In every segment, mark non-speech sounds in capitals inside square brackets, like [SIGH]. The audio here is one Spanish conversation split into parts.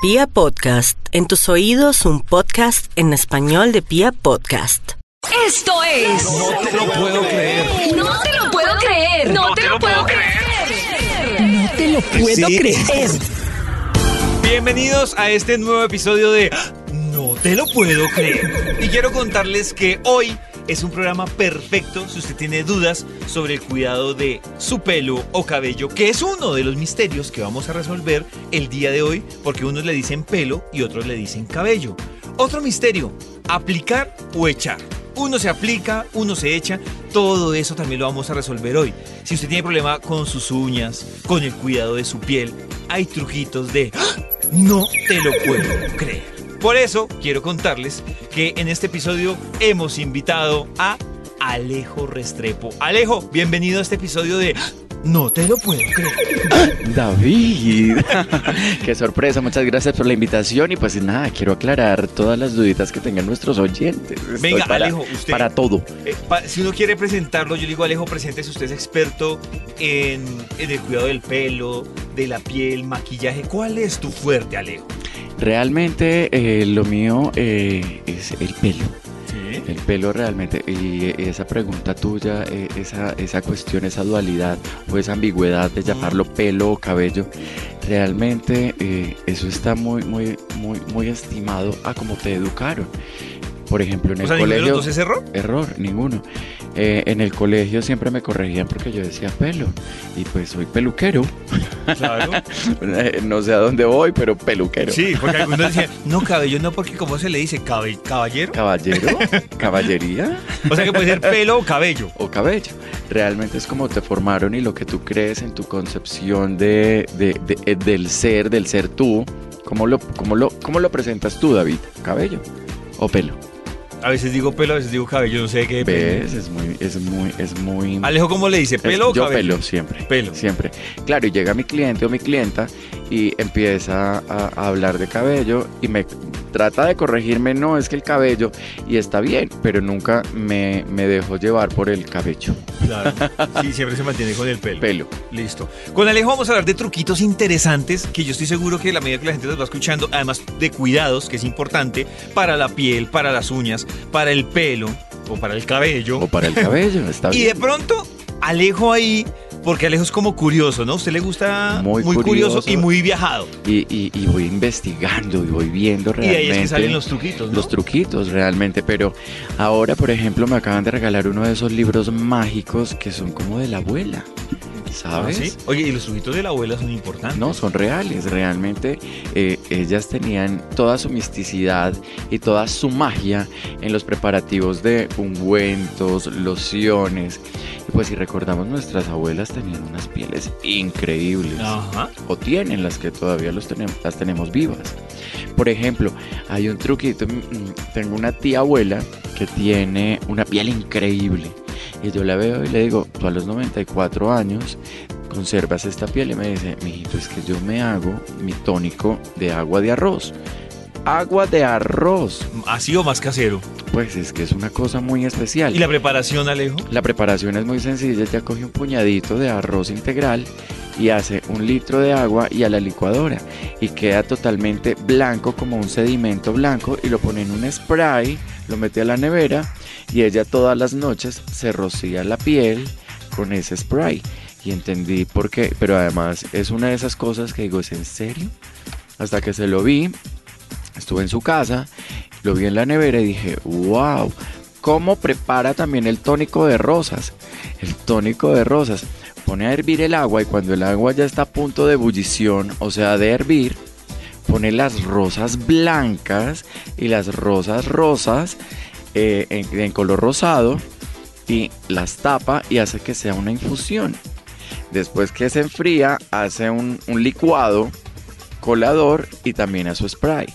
Pia Podcast, en tus oídos un podcast en español de Pia Podcast. Esto es. No te lo puedo creer. No te lo puedo creer. No te lo puedo creer. No te lo puedo Sí. creer. Bienvenidos a este nuevo episodio de No te lo puedo creer. Y quiero contarles que hoy es un programa perfecto si usted tiene dudas sobre el cuidado de su pelo o cabello, que es uno de los misterios que vamos a resolver el día de hoy, porque unos le dicen pelo y otros le dicen cabello. Otro misterio, aplicar o echar. Uno se aplica, uno se echa, todo eso también lo vamos a resolver hoy. Si usted tiene problema con sus uñas, con el cuidado de su piel, hay truquitos de ¡Ah! no te lo puedo creer. Por eso quiero contarles que en este episodio hemos invitado a Alejo Restrepo. Alejo, bienvenido a este episodio de. No te lo puedo creer. David, [LAUGHS] qué sorpresa, muchas gracias por la invitación y pues nada, quiero aclarar todas las duditas que tengan nuestros oyentes. Estoy Venga, para, Alejo, usted- Para todo. Eh, pa- si uno quiere presentarlo, yo le digo Alejo, preséntese, usted es experto en, en el cuidado del pelo, de la piel, maquillaje. ¿Cuál es tu fuerte, Alejo? Realmente eh, lo mío eh, es el pelo. El pelo realmente, y eh, esa pregunta tuya, eh, esa, esa cuestión, esa dualidad o esa ambigüedad de llamarlo pelo o cabello, realmente eh, eso está muy, muy, muy, muy estimado a cómo te educaron. Por ejemplo, en O el sea, ninguno colegio... dos es error. Error, ninguno. Eh, en el colegio siempre me corregían porque yo decía pelo. Y pues soy peluquero. Claro. [LAUGHS] Eh, no sé a dónde voy, pero peluquero. Sí, porque algunos decían, no, cabello no, porque ¿cómo se le dice? Cabe- ¿Caballero? Caballero, [LAUGHS] caballería O sea que puede ser pelo o cabello. o cabello. Realmente es como te formaron y lo que tú crees en tu concepción de, de- de- eh, del ser, del ser tú. ¿Cómo lo, cómo, lo, ¿Cómo lo presentas tú, David? ¿Cabello o pelo? A veces digo pelo, a veces digo cabello, no sé qué. ¿Ves? Es muy, es muy, es muy... Alejo, ¿cómo le dice? Es- ¿Pelo o yo cabello? pelo siempre. Pelo. Siempre. Claro, y llega mi cliente o mi clienta y empieza a, a hablar de cabello y me trata de corregirme, no, es que el cabello, y está bien, pero nunca me, me dejo llevar por el cabello. Claro. Sí, siempre se mantiene con el pelo. Pelo. Listo. Con Alejo vamos a hablar de truquitos interesantes que yo estoy seguro que la medida que la gente los va escuchando, además de cuidados, que es importante para la piel, para las uñas, para el pelo o para el cabello. O para el cabello, está [LAUGHS] Y de bien. pronto, Alejo ahí, porque Alejo es como curioso, ¿no? Usted le gusta Muy curioso. curioso. y muy viajado. Y, y- y voy investigando y voy viendo Y de realmente. ahí es que salen los truquitos, ¿no? los truquitos realmente, pero ahora, por ejemplo, me acaban de regalar uno de esos libros mágicos que son como de la abuela, ¿sabes? ¿sí? Oye, y los truquitos de la abuela son importantes. No, son reales, realmente eh, ellas tenían toda su misticidad y toda su magia en los preparativos de ungüentos, lociones. Y pues si recordamos, nuestras abuelas tenían unas pieles increíbles. Ajá. O tienen las que todavía los tenemos, las tenemos vivas. Por ejemplo, hay un truquito, mm, mm, tengo una tía abuela que tiene una piel increíble. Y yo la veo y le digo, tú a los 94 años conservas esta piel y me dice, mijito, es que yo me hago mi tónico de agua de arroz. Agua de arroz. Así o más casero. Pues es que es una cosa muy especial. ¿Y la preparación, Alejo? La preparación es muy sencilla, ya coge un puñadito de arroz integral y hace un litro de agua y a la licuadora y queda totalmente blanco como un sedimento blanco y lo pone en un spray, lo mete a la nevera y ella todas las noches se rocía la piel con ese spray y entendí por qué, pero además es una de esas cosas que digo, ¿es en serio? Hasta que se lo vi, estuve en su casa, lo vi en la nevera y dije, wow, ¿cómo prepara también el tónico de rosas? El tónico de rosas. Pone a hervir el agua y cuando el agua ya está a punto de ebullición, o sea, de hervir, pone las rosas blancas y las rosas rosas eh, en, color rosado y las tapa y hace que sea una infusión. Después que se enfría, hace un, un licuado colador y también a su spray.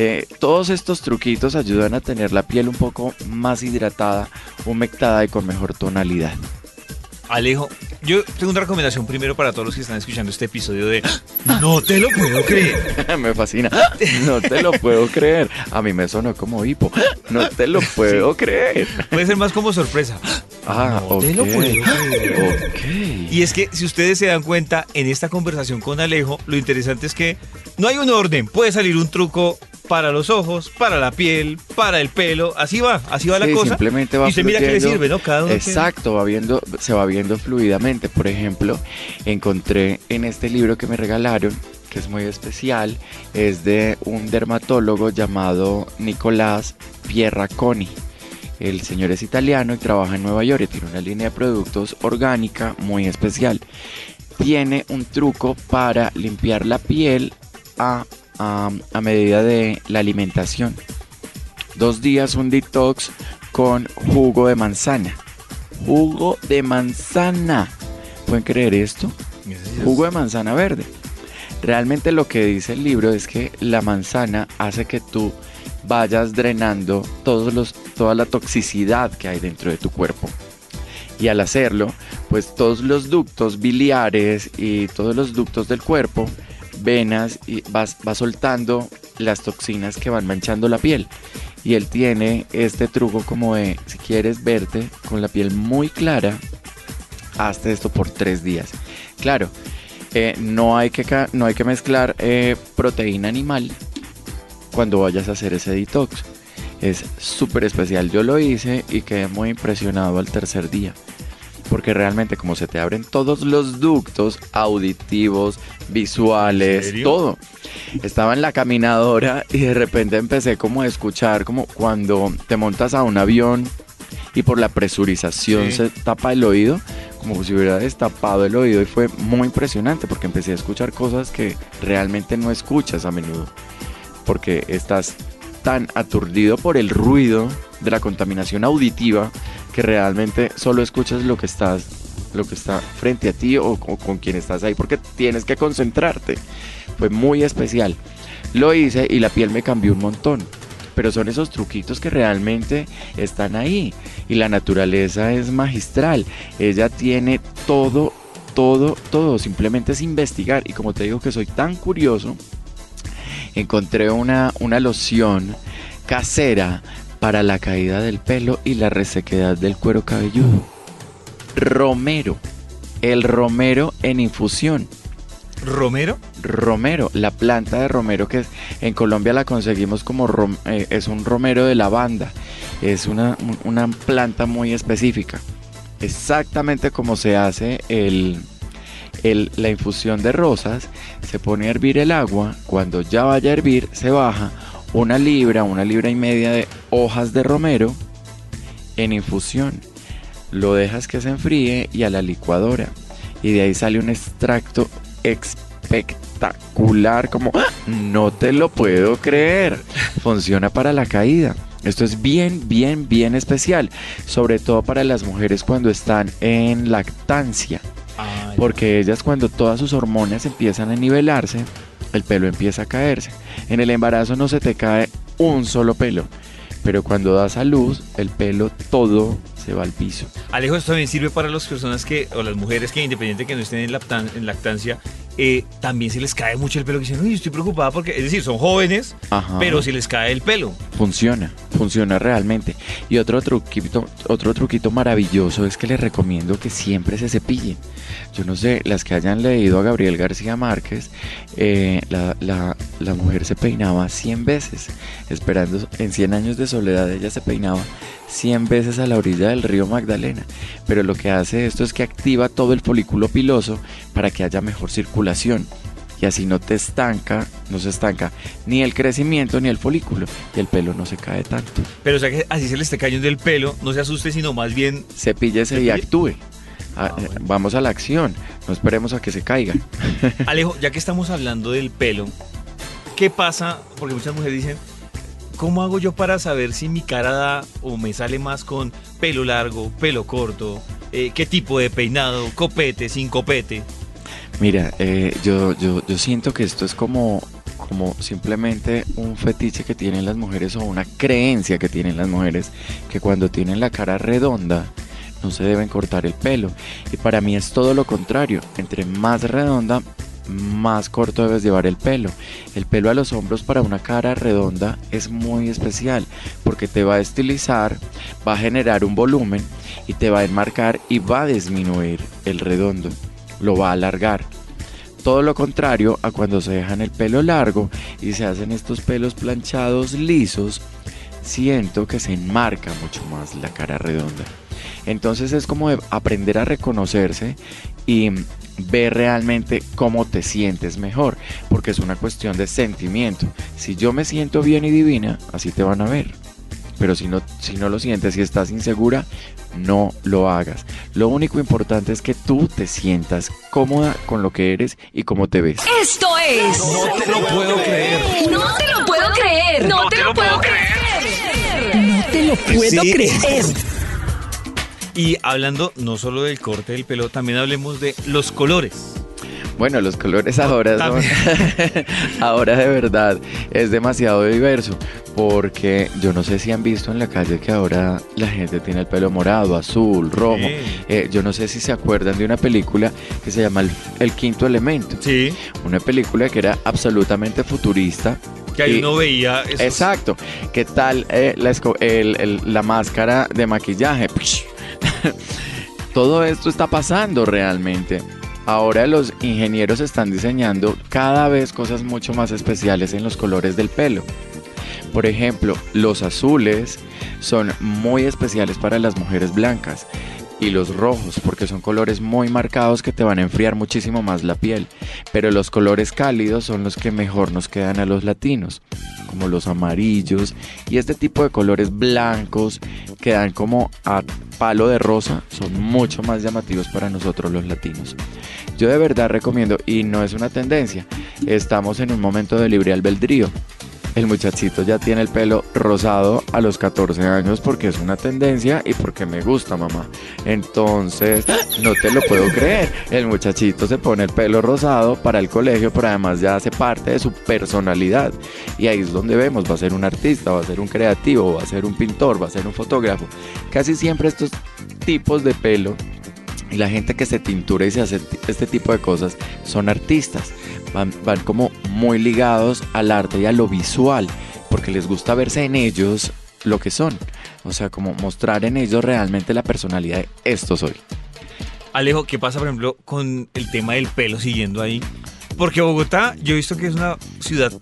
Eh, todos estos truquitos ayudan a tener la piel un poco más hidratada, humectada y con mejor tonalidad. Alejo, yo tengo una recomendación primero para todos los que están escuchando este episodio de No te lo puedo creer. [LAUGHS] me fascina. No te lo puedo creer. A mí me sonó como hipo. No te lo puedo creer. Puede ser más como sorpresa. Ah, No te lo puedo creer. Y es que si ustedes se dan cuenta en esta conversación con Alejo, lo interesante es que no hay un orden. Puede salir un truco para los ojos, para la piel, para el pelo. Así va, así va la cosa. simplemente va y usted mira qué le sirve, ¿no? Cada uno. que- Exacto, va viendo, se va viendo fluidamente. Por ejemplo, encontré en este libro que me regalaron, que es muy especial, es de un dermatólogo llamado Nicolás Pierraconi. El señor es italiano y trabaja en Nueva York y tiene una línea de productos orgánica muy especial. Tiene un truco para limpiar la piel a, a- a medida de la alimentación. Dos días un detox con jugo de manzana. Jugo de manzana. ¿Pueden creer esto? Jugo de manzana verde. Realmente lo que dice el libro es que la manzana hace que tú vayas drenando todos los, toda la toxicidad que hay dentro de tu cuerpo. Y al hacerlo, pues todos los ductos biliares y todos los ductos del cuerpo, venas, y vas, va soltando las toxinas que van manchando la piel. Y él tiene este truco como de, si quieres verte con la piel muy clara, hazte esto por tres días. Claro, eh, no, hay que, no hay que mezclar eh, proteína animal cuando vayas a hacer ese detox. Es súper especial. Yo lo hice y quedé muy impresionado al tercer día. Porque realmente como se te abren todos los ductos auditivos, visuales, todo. Estaba en la caminadora y de repente empecé como a escuchar como cuando te montas a un avión y por la presurización Sí. se tapa el oído, como si hubiera destapado el oído y fue muy impresionante porque empecé a escuchar cosas que realmente no escuchas a menudo porque estás tan aturdido por el ruido de la contaminación auditiva que realmente solo escuchas lo que estás lo que está frente a ti o, con quien estás ahí porque tienes que concentrarte. Fue muy especial. Lo hice y la piel me cambió un montón. Pero son esos truquitos que realmente están ahí. Y la naturaleza es magistral. Ella tiene todo, todo, todo. Simplemente es investigar. Y como te digo que soy tan curioso, encontré una, una loción casera para la caída del pelo y la resequedad del cuero cabelludo. Romero. El romero en infusión. ¿Romero? Romero, la planta de romero que es- en Colombia la conseguimos como rom- eh, es un romero de lavanda. Es una, un- una planta muy específica. Exactamente como se hace el, el- la infusión de rosas, se pone a hervir el agua. Cuando ya vaya a hervir, se baja una libra, una libra y media de hojas de romero en infusión. Lo dejas que se enfríe y a la licuadora. Y de ahí sale un extracto espectacular, como ¡Ah! no te lo puedo creer. Funciona para la caída. Esto es bien, bien, bien especial, sobre todo para las mujeres cuando están en lactancia, porque ellas cuando todas sus hormonas empiezan a nivelarse, el pelo empieza a caerse. En el embarazo no se te cae un solo pelo, pero cuando das a luz, el pelo todo se va al piso. Alejo, esto también sirve para las personas que, o las mujeres que independiente que no estén en, lactan- en lactancia, eh, también se les cae mucho el pelo, que dicen, uy, estoy preocupada porque, es decir, son jóvenes, Ajá. pero si les cae el pelo. Funciona, funciona realmente. Y otro truquito, otro truquito maravilloso es que les recomiendo que siempre se cepillen. Yo no sé, las que hayan leído a Gabriel García Márquez, eh, la, la- la mujer se peinaba 100 veces, esperando en 100 años de soledad ella se peinaba 100 veces a la orilla del río Magdalena. Pero lo que hace esto es que activa todo el folículo piloso para que haya mejor circulación. Y así no te estanca, no se estanca ni el crecimiento ni el folículo. Y el pelo no se cae tanto. Pero o sea que así se le esté cayendo el pelo, no se asuste, sino más bien, Cepíllese y actúe. Ah, Ah, eh, bueno. Vamos a la acción. No esperemos a que se caiga. [LAUGHS] Alejo, ya que estamos hablando del pelo, ¿qué pasa? Porque muchas mujeres dicen, ¿cómo hago yo para saber si mi cara da o me sale más con pelo largo, pelo corto? Eh, ¿Qué tipo de peinado? ¿Copete, sin copete? Mira, eh, yo, yo, yo siento que esto es como, como simplemente un fetiche que tienen las mujeres o una creencia que tienen las mujeres que cuando tienen la cara redonda no se deben cortar el pelo. Y para mí es todo lo contrario. Entre más redonda, más corto debes llevar el pelo. El pelo a los hombros para una cara redonda es muy especial porque te va a estilizar, va a generar un volumen y te va a enmarcar y va a disminuir el redondo, lo va a alargar. Todo lo contrario a cuando se dejan el pelo largo y se hacen estos pelos planchados lisos, siento que se enmarca mucho más la cara redonda. Entonces es como aprender a reconocerse y ver realmente cómo te sientes mejor, porque es una cuestión de sentimiento. Si yo me siento bien y divina, así te van a ver. Pero si no, si no lo sientes y estás insegura, no lo hagas. Lo único importante es que tú te sientas cómoda con lo que eres y cómo te ves. Esto es. No te lo puedo creer. No te lo puedo creer. No, te, lo puedo creer. No te lo puedo creer. Y hablando no solo del corte del pelo, también hablemos de los colores. Bueno, los colores ahora son, [LAUGHS] ahora de verdad es demasiado diverso porque yo no sé si han visto en la calle que ahora la gente tiene el pelo morado, azul, rojo. Sí. Eh, yo no sé si se acuerdan de una película que se llama El, El Quinto Elemento, Sí. una película que era absolutamente futurista. Que ahí y- uno veía esos- Exacto. ¿Qué tal eh, la, el- el- la máscara de maquillaje? [LAUGHS] Todo esto está pasando realmente. Ahora los ingenieros están diseñando cada vez cosas mucho más especiales en los colores del pelo. Por ejemplo, los azules son muy especiales para las mujeres blancas y los rojos porque son colores muy marcados que te van a enfriar muchísimo más la piel. Pero los colores cálidos son los que mejor nos quedan a los latinos, como los amarillos y este tipo de colores blancos que dan como a palo de rosa son mucho más llamativos para nosotros los latinos. Yo de verdad recomiendo, y no es una tendencia, estamos en un momento de libre albedrío. El muchachito ya tiene el pelo rosado a los 14 años porque es una tendencia y porque me gusta, mamá. Entonces, [GASPS] no te lo puedo creer. El muchachito se pone el pelo rosado para el colegio, pero además ya hace parte de su personalidad. Y ahí es donde vemos, va a ser un artista, va a ser un creativo, va a ser un pintor, va a ser un fotógrafo. Casi siempre estos tipos de pelo y la gente que se tintura y se hace este tipo de cosas son artistas. Van, van como muy ligados al arte y a lo visual, porque les gusta verse en ellos lo que son. O sea, como mostrar en ellos realmente la personalidad de esto soy. Alejo, ¿qué pasa, por ejemplo, con el tema del pelo siguiendo ahí? Porque Bogotá, yo he visto que es una ciudad,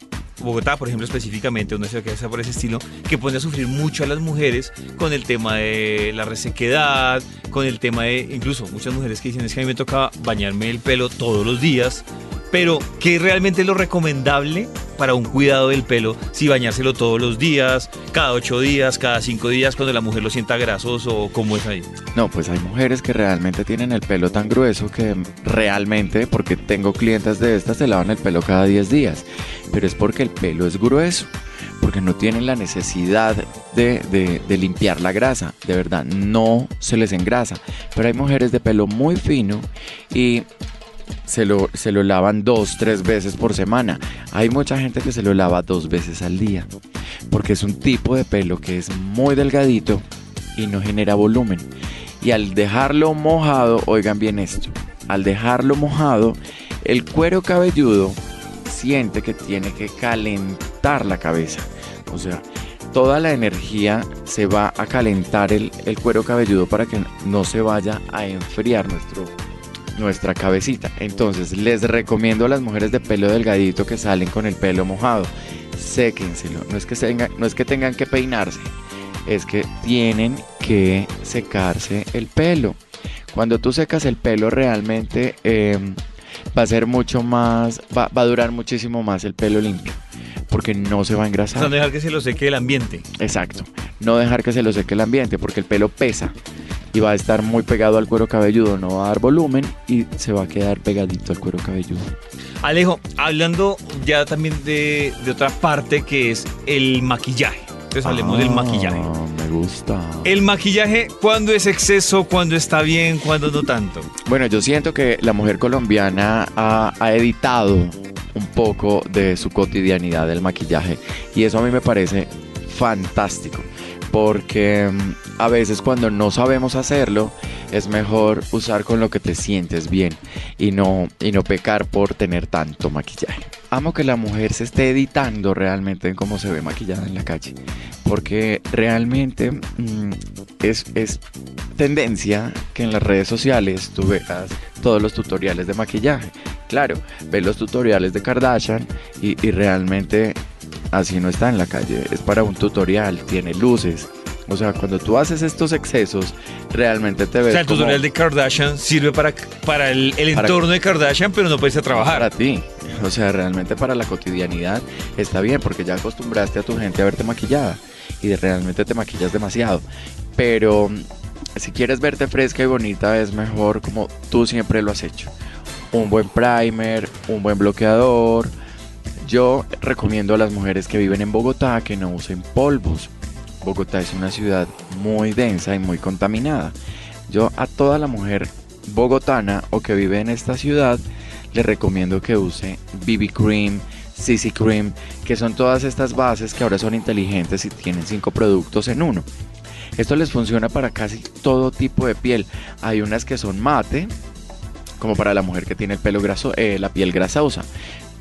Bogotá, por ejemplo, específicamente, una ciudad que por ese estilo, que pone a sufrir mucho a las mujeres con el tema de la resequedad, con el tema de, incluso muchas mujeres que dicen, es que a mí me toca bañarme el pelo todos los días, pero ¿qué realmente lo recomendable para un cuidado del pelo? Si bañárselo todos los días, cada ocho días, cada cinco días, cuando la mujer lo sienta grasoso, o ¿cómo es ahí? No, pues hay mujeres que realmente tienen el pelo tan grueso que realmente, porque tengo clientes de estas, se lavan el pelo cada 10 días. Pero es porque el pelo es grueso, porque no tienen la necesidad de, de- de limpiar la grasa. De verdad, no se les engrasa. Pero hay mujeres de pelo muy fino y se lo, se lo lavan dos, tres veces por semana. Hay mucha gente que se lo lava dos veces al día. Porque es un tipo de pelo que es muy delgadito y no genera volumen. Y al dejarlo mojado, oigan bien esto, al dejarlo mojado, el cuero cabelludo siente que tiene que calentar la cabeza. O sea, toda la energía se va a calentar el, el cuero cabelludo para que no se vaya a enfriar nuestro, nuestra cabecita. Entonces les recomiendo a las mujeres de pelo delgadito que salen con el pelo mojado, séquenselo. No es que, tengan, no es que tengan que peinarse, es que tienen que secarse el pelo. Cuando tú secas el pelo realmente eh, va a ser mucho más, va, va a durar muchísimo más el pelo limpio, porque no se va a O engrasar. sea, no dejar que se lo seque el ambiente. Exacto. No dejar que se lo seque el ambiente porque el pelo pesa y va a estar muy pegado al cuero cabelludo, no va a dar volumen y se va a quedar pegadito al cuero cabelludo. Alejo, hablando ya también de, de otra parte que es el maquillaje. Entonces hablemos del Ah, maquillaje. Me gusta. El maquillaje, ¿cuándo es exceso? ¿Cuándo está bien? ¿Cuándo no tanto? Bueno, yo siento que la mujer colombiana ha, ha editado un poco de su cotidianidad del maquillaje y eso a mí me parece fantástico porque mm, a veces cuando no sabemos hacerlo, es mejor usar con lo que te sientes bien y no, y no pecar por tener tanto maquillaje. Amo que la mujer se esté editando realmente en cómo se ve maquillada en la calle, porque realmente mm, es, es tendencia que en las redes sociales tú veas todos los tutoriales de maquillaje. Claro, ves los tutoriales de Kardashian y, y realmente así no está en la calle. Es para un tutorial, tiene luces, o sea, cuando tú haces estos excesos, realmente te ves. O sea, el como tutorial de Kardashian sirve para, para el, el Para- entorno de Kardashian, pero no puedes a para trabajar. ti. O sea, realmente para la cotidianidad está bien porque ya acostumbraste a tu gente a verte maquillada y de- realmente te maquillas demasiado. Pero si quieres verte fresca y bonita es mejor como tú siempre lo has hecho. Un buen primer, un buen bloqueador. Yo recomiendo a las mujeres que viven en Bogotá que no usen polvos. Bogotá es una ciudad muy densa y muy contaminada. Yo a toda la mujer bogotana o que vive en esta ciudad le recomiendo que use BB Cream, CC Cream, que son todas estas bases que ahora son inteligentes y tienen cinco productos en uno. Esto les funciona para casi todo tipo de piel. Hay unas que son mate, como para la mujer que tiene el pelo graso, eh, la piel grasosa.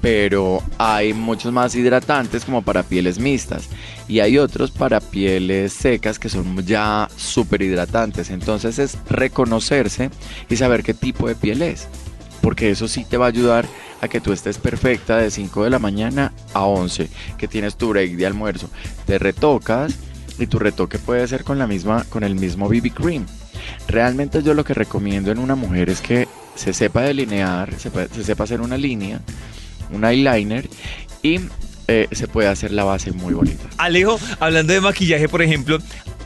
Pero hay muchos más hidratantes como para pieles mixtas. Y hay otros para pieles secas que son ya súper hidratantes. Entonces es reconocerse y saber qué tipo de piel es. Porque eso sí te va a ayudar a que tú estés perfecta de 5 de la mañana a 11, que tienes tu break de almuerzo. Te retocas y tu retoque puede ser con la misma con el mismo BB cream. Realmente yo lo que recomiendo en una mujer es que se sepa delinear, se, se sepa hacer una línea, un eyeliner y eh, se puede hacer la base muy bonita. Alejo, hablando de maquillaje, por ejemplo,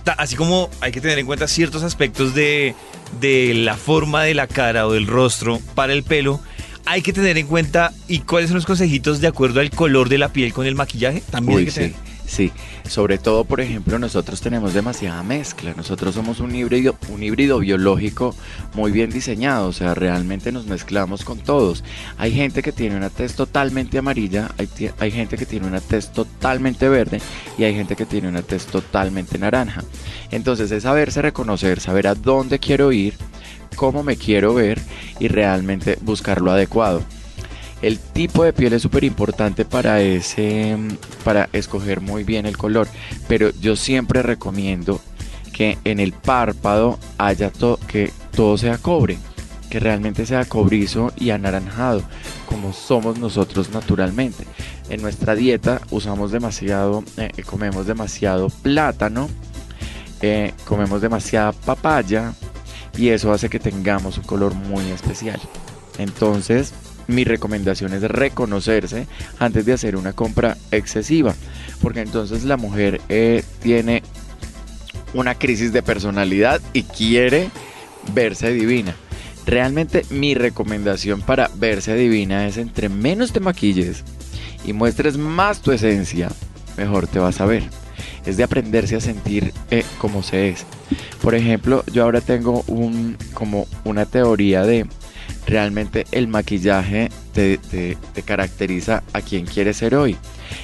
ta- así como hay que tener en cuenta ciertos aspectos de, de la forma de la cara o del rostro para el pelo, hay que tener en cuenta y cuáles son los consejitos de acuerdo al color de la piel con el maquillaje. También hay que sí, tener. sí. Sobre todo, por ejemplo, nosotros tenemos demasiada mezcla. Nosotros somos un híbrido, un híbrido biológico muy bien diseñado. O sea, realmente nos mezclamos con todos. Hay gente que tiene una tez totalmente amarilla, hay, hay gente que tiene una tez totalmente verde y hay gente que tiene una tez totalmente naranja. Entonces es saberse reconocer, saber a dónde quiero ir, cómo me quiero ver y realmente buscar lo adecuado. El tipo de piel es súper importante para ese, para escoger muy bien el color, pero yo siempre recomiendo que en el párpado haya to- que todo sea cobre, que realmente sea cobrizo y anaranjado, como somos nosotros naturalmente. En nuestra dieta usamos demasiado, eh, comemos demasiado plátano, eh, comemos demasiada papaya y eso hace que tengamos un color muy especial. Entonces, mi recomendación es reconocerse antes de hacer una compra excesiva, porque entonces la mujer eh, tiene una crisis de personalidad y quiere verse divina. Realmente mi recomendación para verse divina es entre menos te maquilles y muestres más tu esencia, mejor te vas a ver. Es de aprenderse a sentir eh, como se es. Por ejemplo, yo ahora tengo un, como una teoría de realmente el maquillaje te, te- te caracteriza a quien quieres ser hoy.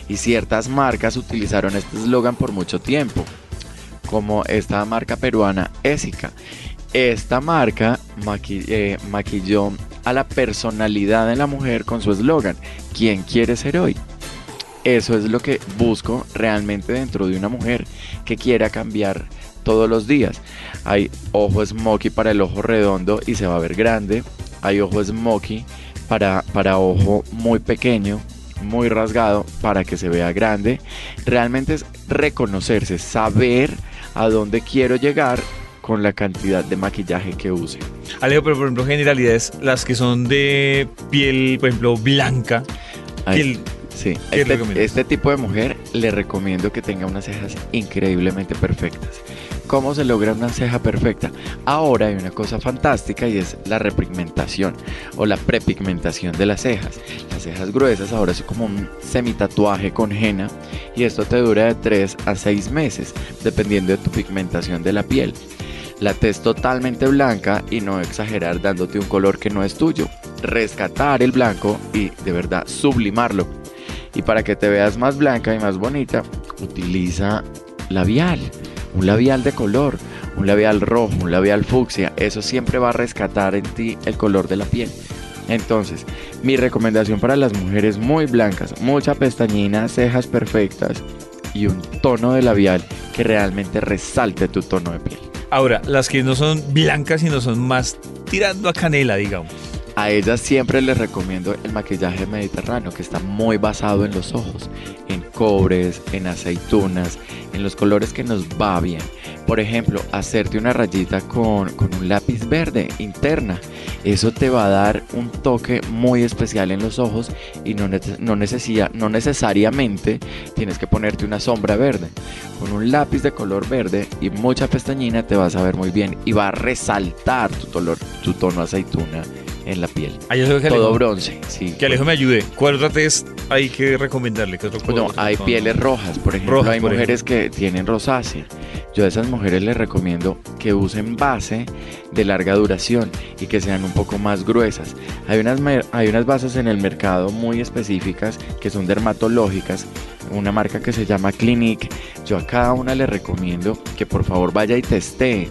Y ciertas marcas utilizaron este eslogan por mucho tiempo, como esta marca peruana Ésica. Esta marca eh, maquilló a la personalidad de la mujer con su eslogan, ¿quién quiere ser hoy? Eso es lo que busco realmente dentro de una mujer que quiera cambiar todos los días. Hay ojo smoky para el ojo redondo y se va a ver grande. Hay ojo smoky para, para ojo muy pequeño, muy rasgado, para que se vea grande. Realmente es reconocerse, saber a dónde quiero llegar con la cantidad de maquillaje que use. Alejo, pero por ejemplo, generalidades, las que son de piel, por ejemplo, blanca, Ahí piel- Sí, ¿Qué este, este tipo de mujer le recomiendo que tenga unas cejas increíblemente perfectas. ¿Cómo se logra una ceja perfecta? Ahora hay una cosa fantástica y es la repigmentación o la prepigmentación de las cejas. Las cejas gruesas ahora es como un semitatuaje con henna y esto te dura de 3 a 6 meses dependiendo de tu pigmentación de la piel. La tez totalmente blanca y no exagerar dándote un color que no es tuyo. Rescatar el blanco y de verdad sublimarlo. Y para que te veas más blanca y más bonita, utiliza labial, un labial de color, un labial rojo, un labial fucsia, eso siempre va a rescatar en ti el color de la piel. Entonces, mi recomendación para las mujeres muy blancas, mucha pestañina, cejas perfectas y un tono de labial que realmente resalte tu tono de piel. Ahora, las que no son blancas y no son más tirando a canela, digamos. A ellas siempre les recomiendo el maquillaje mediterráneo que está muy basado en los ojos, en cobres, en aceitunas, en los colores que nos va bien. Por ejemplo, hacerte una rayita con, un lápiz verde interna. Eso te va a dar un toque muy especial en los ojos y no, no, no necesariamente tienes que ponerte una sombra verde. Con un lápiz de color verde y mucha pestañina te vas a ver muy bien y va a resaltar tu, tu tono aceituna en la piel. Todo bronce, sí. Que Alejo me ayude. ¿Cuál otra test hay que recomendarle? ¿Qué bueno, hay pieles rojas, por ejemplo. hay mujeres que tienen rosácea. Yo a esas mujeres les recomiendo que usen base de larga duración y que sean un poco más gruesas. Hay unas, hay unas bases en el mercado muy específicas que son dermatológicas una marca que se llama Clinique. Yo a cada una les recomiendo que por favor vaya y testee.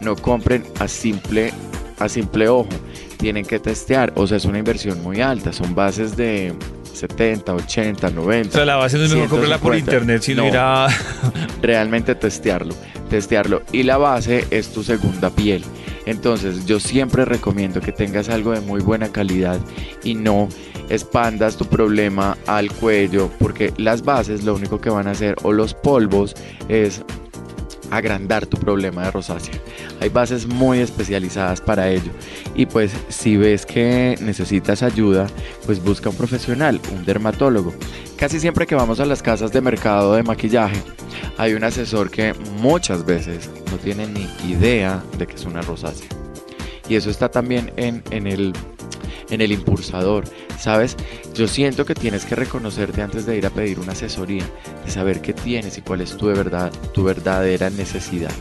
No compren a simple, a simple ojo tienen que testear. O sea, es una inversión muy alta. Son bases de 70, 80, 90. O sea, la base no es mejor comprarla por internet, sino ir a... [LAUGHS] realmente testearlo. Testearlo. Y la base es tu segunda piel. Entonces, yo siempre recomiendo que tengas algo de muy buena calidad y no expandas tu problema al cuello, porque las bases lo único que van a hacer, o los polvos, es agrandar tu problema de rosácea. Hay bases muy especializadas para ello. Y pues si ves que necesitas ayuda, pues busca un profesional, un dermatólogo. Casi siempre que vamos a las casas de mercado de maquillaje, hay un asesor que muchas veces no tiene ni idea de que es una rosácea. Y eso está también en, en el en el impulsador. ¿Sabes? Yo siento que tienes que reconocerte antes de ir a pedir una asesoría, de saber qué tienes y cuál es tu, de verdad, tu verdadera necesidad.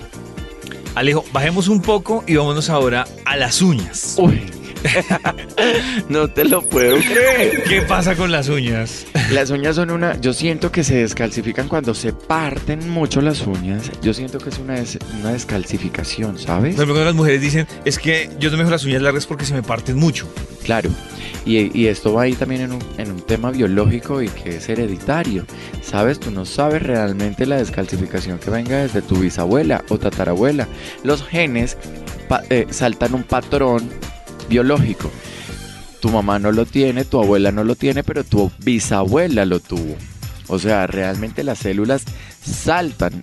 Alejo, bajemos un poco y vámonos ahora a las uñas. Uy. [LAUGHS] no te lo puedo creer. ¿Qué pasa con las uñas? Las uñas son una. Yo siento que se descalcifican cuando se parten mucho las uñas. Yo siento que es una, una descalcificación, ¿sabes? Por ejemplo, las mujeres dicen: Es que yo no me dejo las uñas largas porque se me parten mucho. Claro. Y, y, esto va ahí también en un, en un, tema biológico y que es hereditario. ¿Sabes? Tú no sabes realmente la descalcificación que venga desde tu bisabuela o tatarabuela. Los genes eh, saltan un patrón biológico. Tu mamá no lo tiene, tu abuela no lo tiene, pero tu bisabuela lo tuvo. O sea, realmente las células saltan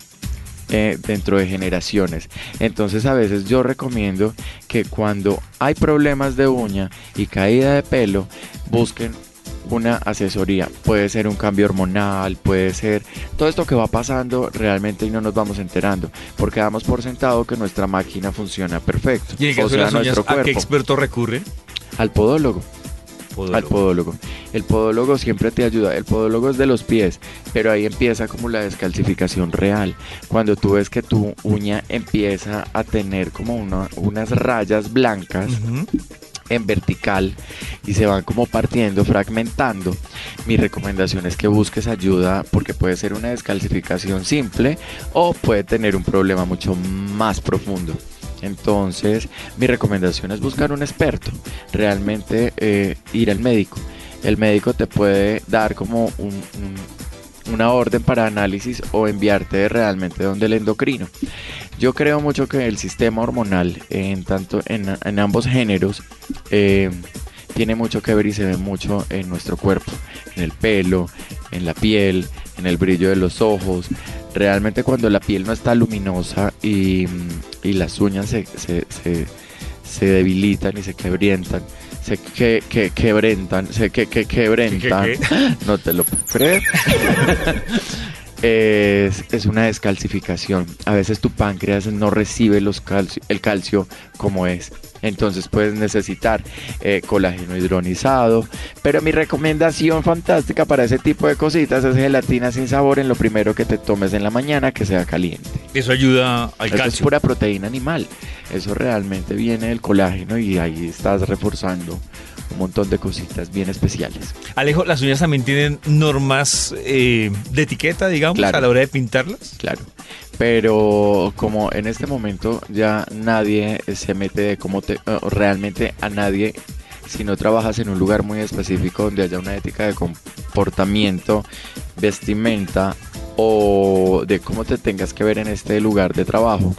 eh, dentro de generaciones. Entonces a veces yo recomiendo que cuando hay problemas de uña y caída de pelo, busquen una asesoría. Puede ser un cambio hormonal, puede ser todo esto que va pasando realmente y no nos vamos enterando, porque damos por sentado que nuestra máquina funciona perfecto. ¿Y en ¿a qué experto recurre? Al podólogo. Al podólogo. El podólogo siempre te ayuda. El podólogo es de los pies, pero ahí empieza como la descalcificación real. Cuando tú ves que tu uña empieza a tener como unas rayas blancas en vertical y se van como partiendo, fragmentando. Mi recomendación es que busques ayuda porque puede ser una descalcificación simple o puede tener un problema mucho más profundo. Entonces, mi recomendación es buscar un experto, realmente eh, ir al médico. El médico te puede dar como una orden para análisis o enviarte realmente donde el endocrino. Yo creo mucho que el sistema hormonal, en tanto en, ambos géneros, eh, tiene mucho que ver y se ve mucho en nuestro cuerpo, en el pelo, en la piel, en el brillo de los ojos. Realmente cuando la piel no está luminosa y, las uñas se, se, debilitan y se quebrientan, se que, que, quebrentan, se que, que quebrentan, no te lo puedo creer. [LAUGHS] es, una descalcificación. A veces tu páncreas no recibe los el calcio como es. Entonces puedes necesitar eh, colágeno hidronizado. Pero mi recomendación fantástica para ese tipo de cositas es gelatina sin sabor en lo primero que te tomes en la mañana que sea caliente. Eso ayuda al calcio. es pura proteína animal. Eso realmente viene del colágeno y ahí estás reforzando un montón de cositas bien especiales. Alejo, ¿las uñas también tienen normas eh, de etiqueta, digamos, Claro. a la hora de pintarlas? Claro. Pero como en este momento ya nadie se mete de cómo te... o realmente a nadie, si no trabajas en un lugar muy específico donde haya una ética de comportamiento, vestimenta o de cómo te tengas que ver en este lugar de trabajo,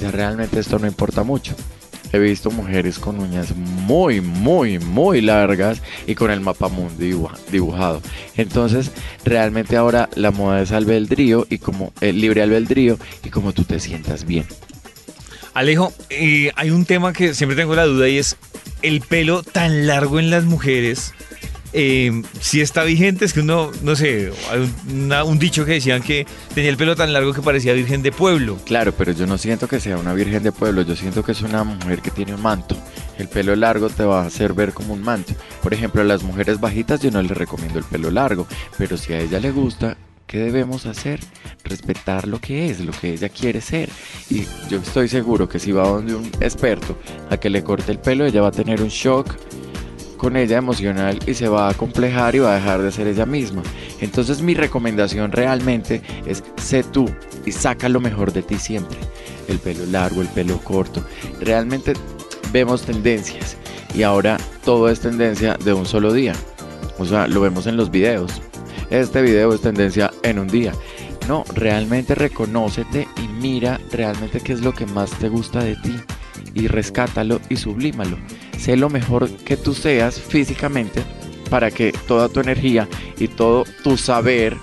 ya realmente esto no importa mucho. He visto mujeres con uñas muy, muy, muy largas y con el mapamundi dibuja- dibujado. Entonces, realmente ahora la moda es albedrío y como eh, libre albedrío y como tú te sientas bien. Alejo, eh, hay un tema que siempre tengo la duda y es el pelo tan largo en las mujeres. Eh, está vigente, es que uno, no sé, hay un dicho que decían que tenía el pelo tan largo que parecía virgen de pueblo. Claro, pero yo no siento que sea una virgen de pueblo, yo siento que es una mujer que tiene un manto. El pelo largo te va a hacer ver como un manto. Por ejemplo, a las mujeres bajitas yo no les recomiendo el pelo largo, pero si a ella le gusta, ¿qué debemos hacer? Respetar lo que es, lo que ella quiere ser. Y yo estoy seguro que si va donde un experto a que le corte el pelo, ella va a tener un shock con ella emocional y se va a complejar y va a dejar de ser ella misma. Entonces mi recomendación realmente es sé tú y saca lo mejor de ti siempre. El pelo largo, el pelo corto. Realmente vemos tendencias y ahora todo es tendencia de un solo día. O sea, lo vemos en los videos. Este video es tendencia en un día. No, realmente reconócete y mira realmente qué es lo que más te gusta de ti y rescátalo y sublímalo. Sé lo mejor que tú seas físicamente para que toda tu energía y todo tu saber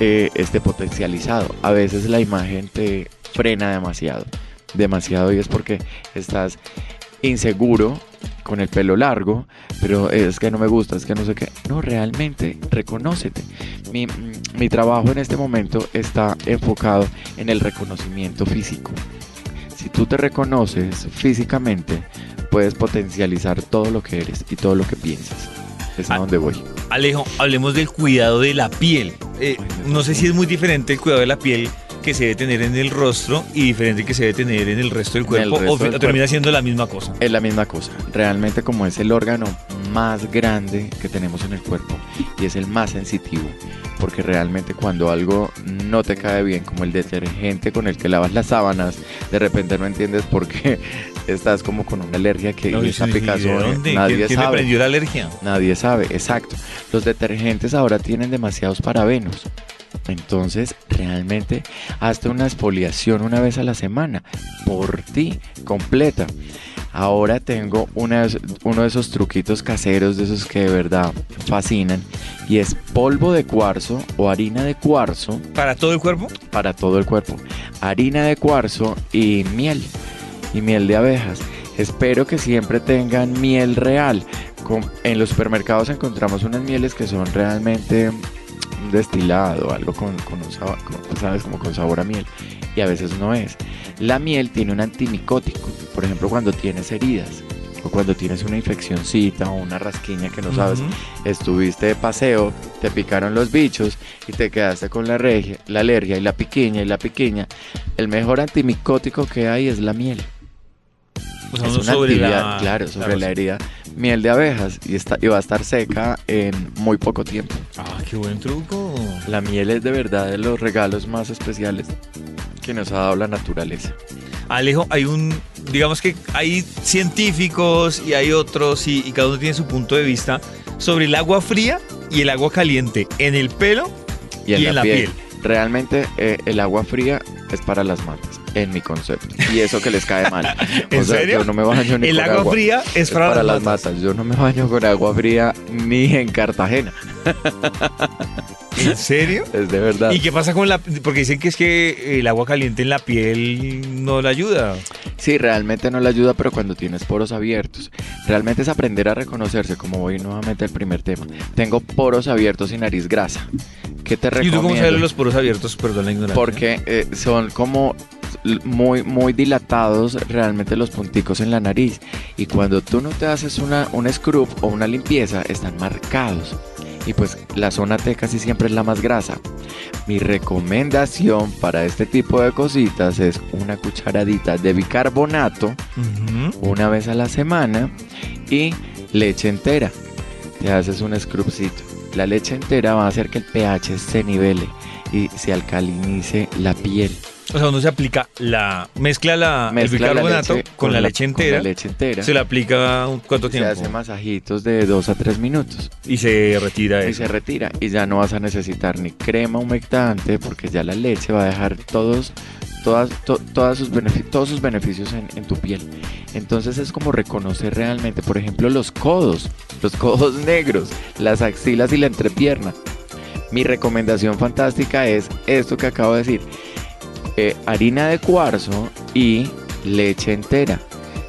eh, esté potencializado. A veces la imagen te frena demasiado, demasiado y es porque estás inseguro con el pelo largo, pero es que no me gusta, es que no sé qué. No, realmente reconócete. Mi, mi trabajo en este momento está enfocado en el reconocimiento físico. Si tú te reconoces físicamente, puedes potencializar todo lo que eres y todo lo que piensas. Es a Ah. donde voy. Alejo, hablemos del cuidado de la piel. Eh, no sé si es muy diferente el cuidado de la piel que se debe tener en el rostro y diferente que se debe tener en el resto del cuerpo resto o, del termina cuerpo. siendo la misma cosa. Es la misma cosa. Realmente como es el órgano más grande que tenemos en el cuerpo y es el más sensitivo. Porque realmente cuando algo no te cae bien, como el detergente con el que lavas las sábanas, de repente no entiendes por qué [LAUGHS] estás como con una alergia que No, ¿De picazón. dónde? Nadie ¿Quién, sabe. prendió la alergia? Nadie sabe, exacto. Los detergentes ahora tienen demasiados parabenos. Entonces, realmente, hazte una exfoliación una vez a la semana, por ti, completa. Ahora tengo una uno de esos truquitos caseros, de esos que de verdad fascinan, y es polvo de cuarzo o harina de cuarzo ¿Para todo el cuerpo? para todo el cuerpo. Harina de cuarzo y miel. Y miel de abejas. Espero que siempre tengan miel real. En los supermercados encontramos unas mieles que son realmente un destilado, algo con, con un sabor, con- ¿sabes? Como con sabor a miel. Y a veces no es. La miel tiene un antimicótico. Por ejemplo, cuando tienes heridas. O cuando tienes una infeccioncita o una rasquiña que no sabes estuviste de paseo, te picaron los bichos y te quedaste con la, regia- la alergia y la piquiña y la piquiña, el mejor antimicótico que hay es la miel. O sea, es una sobre actividad, la- claro, sobre la sí. herida. Miel de abejas y, está, y va a estar seca en muy poco tiempo. Ah, qué buen truco. La miel es de verdad de los regalos más especiales que nos ha dado la naturaleza. Alejo, hay un, digamos que hay científicos y hay otros y, y cada uno tiene su punto de vista sobre el agua fría y el agua caliente en el pelo Y en, Y la, en la piel. piel. Realmente eh, el agua fría es para las matas, en mi concepto. Y eso que les cae mal. [LAUGHS] ¿En O sea, serio? Yo no me baño ni El con agua fría es para, las matas. matas. Yo no me baño con agua fría ni en Cartagena. ¿En serio? Es de verdad. ¿Y qué pasa con la...? Porque dicen que es que el agua caliente en la piel no la ayuda. Sí, realmente no le ayuda, pero cuando tienes poros abiertos. Realmente es aprender a reconocerse, como voy nuevamente al primer tema. Tengo poros abiertos y nariz grasa. ¿Qué te ¿Y tú recomiendo? cómo sabes los poros abiertos? Perdón la ignorancia. Porque eh, son como muy, muy dilatados realmente los punticos en la nariz. Y cuando tú no te haces una, un scrub o una limpieza, están marcados. Y pues la zona T casi siempre es la más grasa. Mi recomendación para este tipo de cositas es una cucharadita de bicarbonato una vez a la semana y leche entera. Te haces un scrubcito. La leche entera va a hacer que el pH se nivele y se alcalinice la piel. O sea, uno se aplica la. Mezcla, la, Mezcla el la bicarbonato leche con, la, leche con entera. la leche entera. Se le aplica cuánto Se tiempo. hace masajitos de 2 a 3 minutos Y se retira y eso. se retira. Y ya no vas a necesitar ni crema humectante porque ya la leche va a dejar todos, todas, to- todas sus todos sus beneficios en, en tu piel. Entonces es como reconocer realmente, por ejemplo, los codos, los codos [LAUGHS] negros, las axilas y la entrepierna. Mi recomendación fantástica es esto que acabo de decir. Eh, harina de cuarzo y leche entera.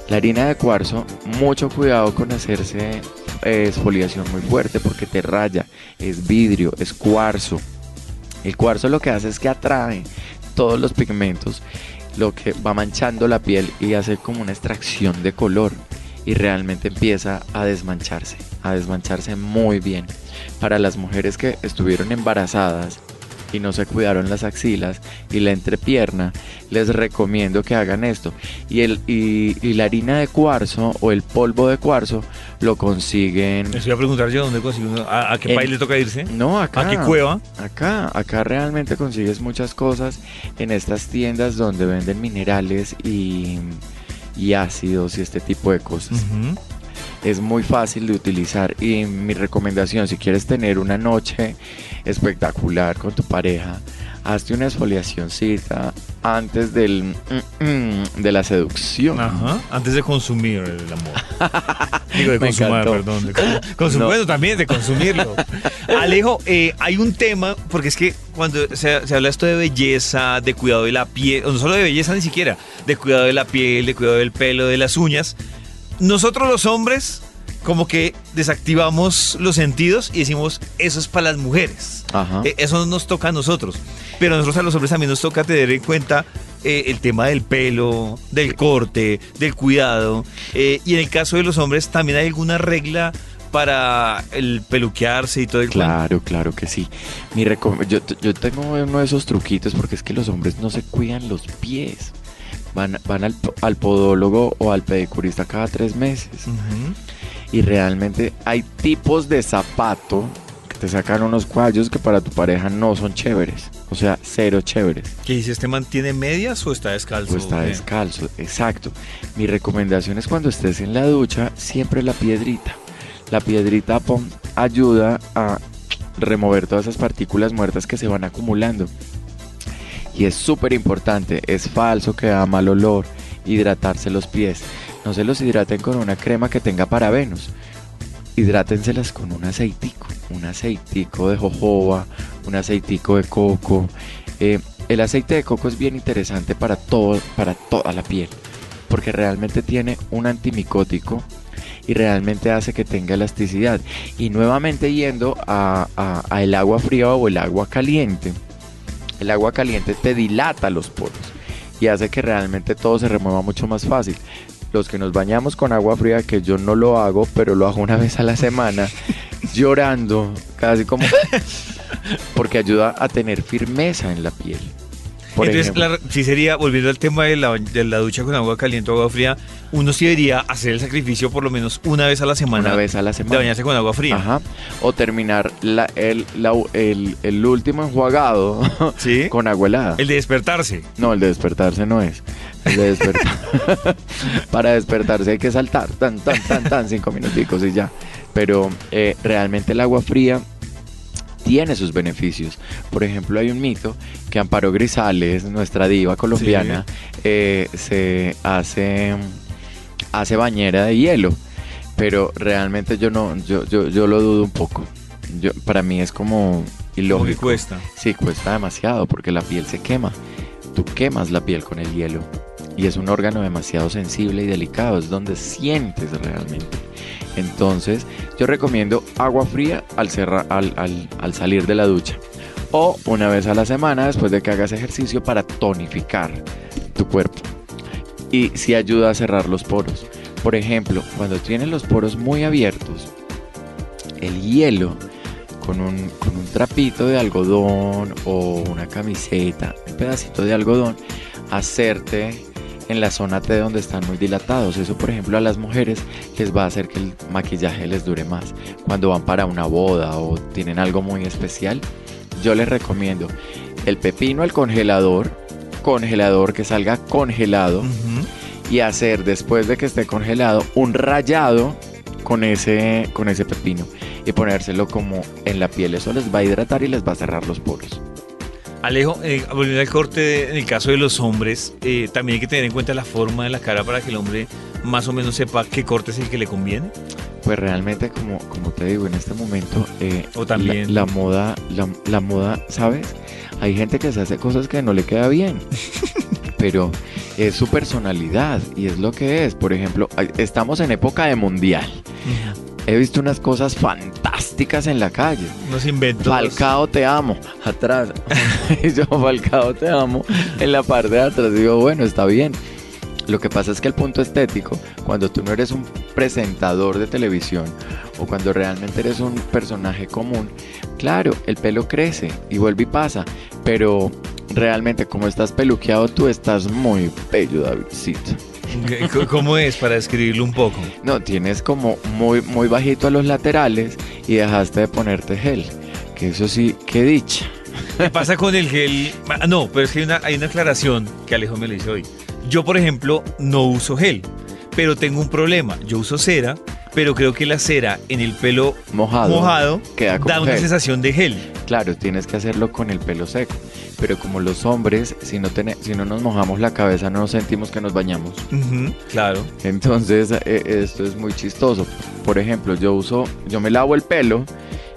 La harina de cuarzo, mucho cuidado con hacerse eh, exfoliación muy fuerte porque te raya. Es vidrio, es cuarzo. El cuarzo lo que hace es que atrae todos los pigmentos, lo que va manchando la piel y hace como una extracción de color y realmente empieza a desmancharse, a desmancharse muy bien. Para las mujeres que estuvieron embarazadas y no se cuidaron las axilas y la entrepierna, les recomiendo que hagan esto. Y, el, y, y la harina de cuarzo o el polvo de cuarzo lo consiguen... Les voy a preguntar yo dónde consigo. ¿A, a qué En- país le toca irse? No, acá. ¿A qué cueva? Acá, acá realmente consigues muchas cosas en estas tiendas donde venden minerales y, y ácidos y este tipo de cosas. Es muy fácil de utilizar y mi recomendación, si quieres tener una noche espectacular con tu pareja, hazte una exfoliacióncita antes del, mm, mm, de la seducción. Ajá. Antes de consumir el amor. [LAUGHS] Digo, de Me consumar, encantó. perdón. De [LAUGHS] No. También de consumirlo. [LAUGHS] Alejo, eh, hay un tema, porque es que cuando se, se habla esto de belleza, de cuidado de la piel, no solo de belleza ni siquiera, de cuidado de la piel, de cuidado del pelo, de las uñas, nosotros los hombres como que desactivamos los sentidos y decimos, eso es para las mujeres. Ajá. Eh, Eso nos toca a nosotros. Pero a nosotros a los hombres también nos toca tener en cuenta eh, el tema del pelo, del corte, del cuidado. Eh, y en el caso de los hombres, ¿también hay alguna regla para el peluquearse y todo el cuento? Claro, claro que sí. Mi recom- yo, yo tengo uno de esos truquitos porque es que los hombres no se cuidan los pies. Van, van al, al podólogo o al pedicurista cada tres meses. Y realmente hay tipos de zapato que te sacan unos cuallos que para tu pareja no son chéveres. O sea, cero chéveres. ¿Qué dice? ¿Este man tiene medias o está descalzo? O está descalzo, exacto. Mi recomendación es cuando estés en la ducha, siempre la piedrita. La piedrita pom, ayuda a remover todas esas partículas muertas que se van acumulando. Y es súper importante, es falso que da mal olor hidratarse los pies. No se los hidraten con una crema que tenga parabenos. Hidrátenselas con un aceitico, un aceitico de jojoba, un aceitico de coco. Eh, el aceite de coco es bien interesante para todo, para toda la piel, porque realmente tiene un antimicótico y realmente hace que tenga elasticidad. Y nuevamente yendo a, a- a el agua fría o el agua caliente, el agua caliente te dilata los poros y hace que realmente todo se remueva mucho más fácil. Los que nos bañamos con agua fría, que yo no lo hago, pero lo hago una vez a la semana, [LAUGHS] llorando, casi como... porque ayuda a tener firmeza en la piel. Por Entonces, la- sí sería, volviendo al tema de la, de la ducha con agua caliente o agua fría, uno sí debería hacer el sacrificio por lo menos una vez a la semana una vez a la de semana. bañarse con agua fría. Ajá. O terminar la- el, la- el- el último enjuagado [LAUGHS] ¿Sí? con agua helada. El de despertarse. No, el de despertarse no es. El de despertar. [LAUGHS] [LAUGHS] Para despertarse hay que saltar. Tan, tan, tan, tan, cinco minuticos y ya. Pero eh, realmente el agua fría tiene sus beneficios. Por ejemplo, hay un mito que Amparo Grisales, nuestra diva colombiana, eh, se hace, hace bañera de hielo. Pero realmente yo no, yo, yo, yo lo dudo un poco. Yo, para mí es como Como que ilógico. cuesta. Sí, cuesta demasiado porque la piel se quema. Tú quemas la piel con el hielo y es un órgano demasiado sensible y delicado, es donde sientes realmente. Entonces, yo recomiendo agua fría al, cerra- al, al- al salir de la ducha o una vez a la semana después de que hagas ejercicio para tonificar tu cuerpo. Y si ayuda a cerrar los poros. Por ejemplo, cuando tienes los poros muy abiertos, el hielo con un, con un trapito de algodón o una camiseta, un pedacito de algodón, hacerte en la zona T donde están muy dilatados. Eso, por ejemplo, a las mujeres les va a hacer que el maquillaje les dure más. Cuando van para una boda o tienen algo muy especial, yo les recomiendo el pepino al congelador, congelador que salga congelado y hacer después de que esté congelado un rayado con ese, con ese pepino y ponérselo como en la piel. Eso les va a hidratar y les va a cerrar los poros. Alejo, eh, volviendo al corte, en el caso de los hombres, eh, también hay que tener en cuenta la forma de la cara para que el hombre más o menos sepa qué corte es el que le conviene. Pues realmente, como, como te digo, en este momento, eh, O también- la, la moda, la, la moda, ¿sabes? Hay gente que se hace cosas que no le queda bien, [LAUGHS] pero es su personalidad y es lo que es. Por ejemplo, estamos en época de mundial. He visto unas cosas fantásticas en la calle. Unos inventos. Falcao te amo, atrás. [LAUGHS] Y yo, Falcao te amo, en la parte de atrás. Digo, bueno, está bien. Lo que pasa es que el punto estético, cuando tú no eres un presentador de televisión o cuando realmente eres un personaje común, claro, el pelo crece y vuelve y pasa, pero realmente como estás peluqueado tú estás muy bello, Davidcito. ¿Qué- c- ¿Cómo es para describirlo un poco? No, tienes como muy, muy bajito a los laterales y dejaste de ponerte gel, que eso sí, qué dicha. ¿Qué pasa con el gel? No, pero es que hay una, hay una aclaración que Alejo me le hizo hoy. Yo, por ejemplo, no uso gel, pero tengo un problema. Yo uso cera, pero creo que la cera en el pelo Mojado. mojado queda como da una sensación de gel. Claro, tienes que hacerlo con el pelo seco. Pero como los hombres, si no, tene- si no nos mojamos la cabeza, no sentimos que nos bañamos. Claro. Entonces, eh, esto es muy chistoso. Por ejemplo, yo uso, yo me lavo el pelo,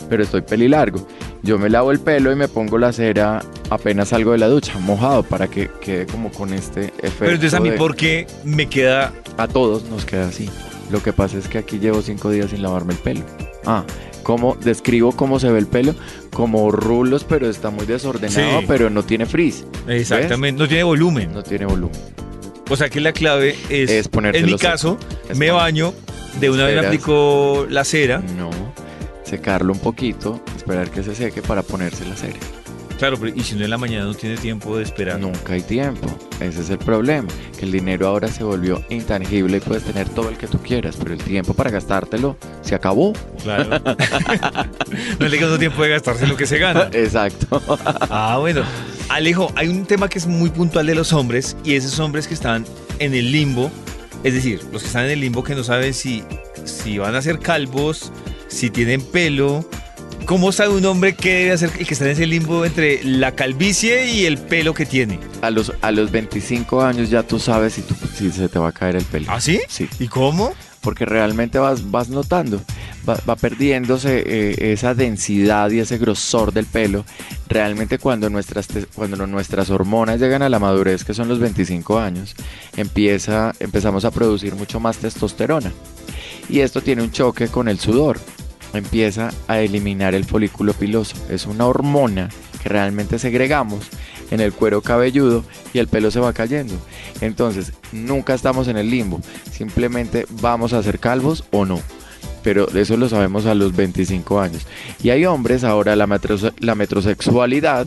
pero estoy pelilargo. Yo me lavo el pelo y me pongo la cera apenas salgo de la ducha, mojado, para que quede como con este efecto. Pero entonces a mí, de- ¿por qué me queda A todos nos queda así. Lo que pasa es que aquí llevo cinco días sin lavarme el pelo. Ah, ¿cómo describo cómo se ve el pelo? Como rulos, pero está muy desordenado, Sí. pero no tiene frizz. exactamente? No tiene volumen. No tiene volumen. O sea que la clave es, Es en mi caso, Es me poner- baño, de una vez aplico la cera. No. Secarlo un poquito, esperar que se seque para ponerse la cera. Claro, pero y si no en la mañana no tiene tiempo de esperar. Nunca hay tiempo. Ese es el problema. Que el dinero ahora se volvió intangible y puedes tener todo el que tú quieras, pero el tiempo para gastártelo se acabó. Claro. [LAUGHS] no le queda tiempo de gastarse lo que se gana. Exacto. Ah, bueno. Alejo, hay un tema que es muy puntual de los hombres y esos hombres que están en el limbo, es decir, los que están en el limbo que no saben si, si van a ser calvos, si tienen pelo. ¿Cómo sabe un hombre qué debe hacer el que está en ese limbo entre la calvicie y el pelo que tiene? A los, a los 25 años ya tú sabes si, tú- si se te va a caer el pelo. ¿Ah, sí? Sí. ¿Y cómo? porque realmente vas, vas notando, va, va perdiéndose eh, esa densidad y ese grosor del pelo. Realmente cuando nuestras, cuando nuestras hormonas llegan a la madurez, que son los 25 años, empieza, empezamos a producir mucho más testosterona. Y esto tiene un choque con el sudor. Empieza a eliminar el folículo piloso. Es una hormona que realmente segregamos en el cuero cabelludo y el pelo se va cayendo. Entonces, nunca estamos en el limbo. Simplemente vamos a ser calvos o no. Pero eso lo sabemos a los 25 años. Y hay hombres, ahora la, metrose- la metrosexualidad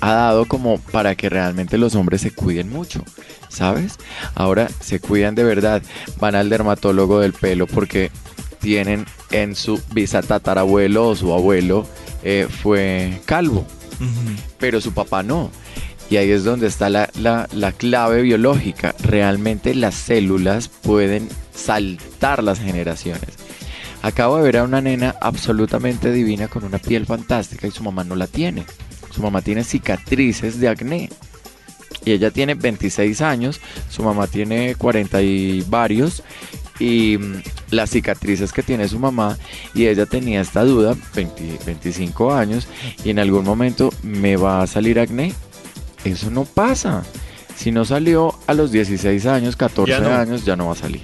ha dado como para que realmente los hombres se cuiden mucho, ¿sabes? Ahora se cuidan de verdad, van al dermatólogo del pelo porque tienen en su bisatatarabuelo o su abuelo eh, fue calvo, pero su papá no. Y ahí es donde está la, la- la clave biológica. Realmente las células pueden saltar las generaciones. Acabo de ver a una nena absolutamente divina con una piel fantástica y su mamá no la tiene. Su mamá tiene cicatrices de acné. Y ella tiene 26 años, su mamá tiene 40 y varios. Y mm, las cicatrices que tiene su mamá, y ella tenía esta duda, 20 25 años, y en algún momento me va a salir acné. Eso no pasa. Si no salió a los 16 años, 14 Ya no. años, ya no va a salir.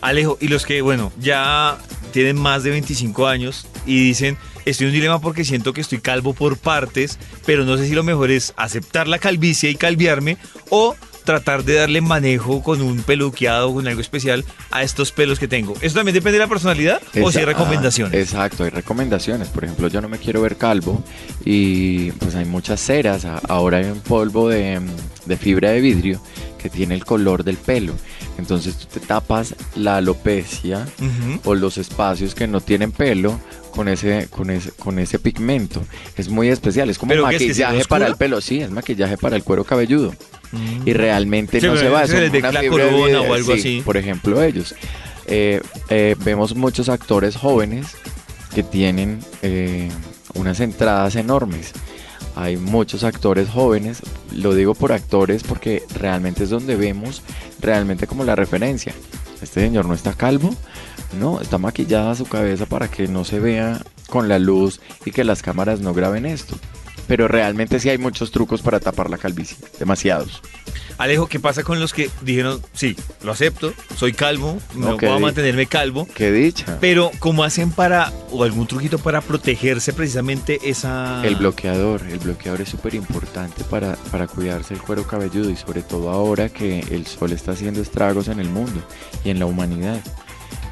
Alejo, y los que, bueno, ya tienen más de 25 años y dicen, estoy en un dilema porque siento que estoy calvo por partes, pero no sé si lo mejor es aceptar la calvicie y calviarme o tratar de darle manejo con un peluqueado o con algo especial a estos pelos que tengo. ¿Eso también depende de la personalidad o si hay Esa- recomendaciones? ah, exacto, hay recomendaciones. Por ejemplo, yo no me quiero ver calvo y pues hay muchas ceras. Ahora hay un polvo de, de fibra de vidrio que tiene el color del pelo. Entonces tú te tapas la alopecia o los espacios que no tienen pelo con ese, con ese, con ese pigmento. Es muy especial, es como ¿Pero qué es, que se maquillaje para el pelo, sí, es maquillaje para el cuero cabelludo. Y realmente Sí, no se les dé una fibra de o algo sí, así. Por ejemplo, ellos. Eh, eh, vemos muchos actores jóvenes que tienen eh, unas entradas enormes. Hay muchos actores jóvenes, lo digo por actores porque realmente es donde vemos realmente como la referencia. Este señor no está calvo, no, está maquillada su cabeza para que no se vea con la luz y que las cámaras no graben esto. Pero realmente sí hay muchos trucos para tapar la calvicie, demasiados. Alejo, ¿qué pasa con los que dijeron, sí, lo acepto, soy calvo, Ok. voy a mantenerme calvo? Qué dicha. Pero, ¿cómo hacen para, o algún truquito para protegerse precisamente esa... El bloqueador, el bloqueador es súper importante para, para cuidarse el cuero cabelludo y sobre todo ahora que el sol está haciendo estragos en el mundo y en la humanidad.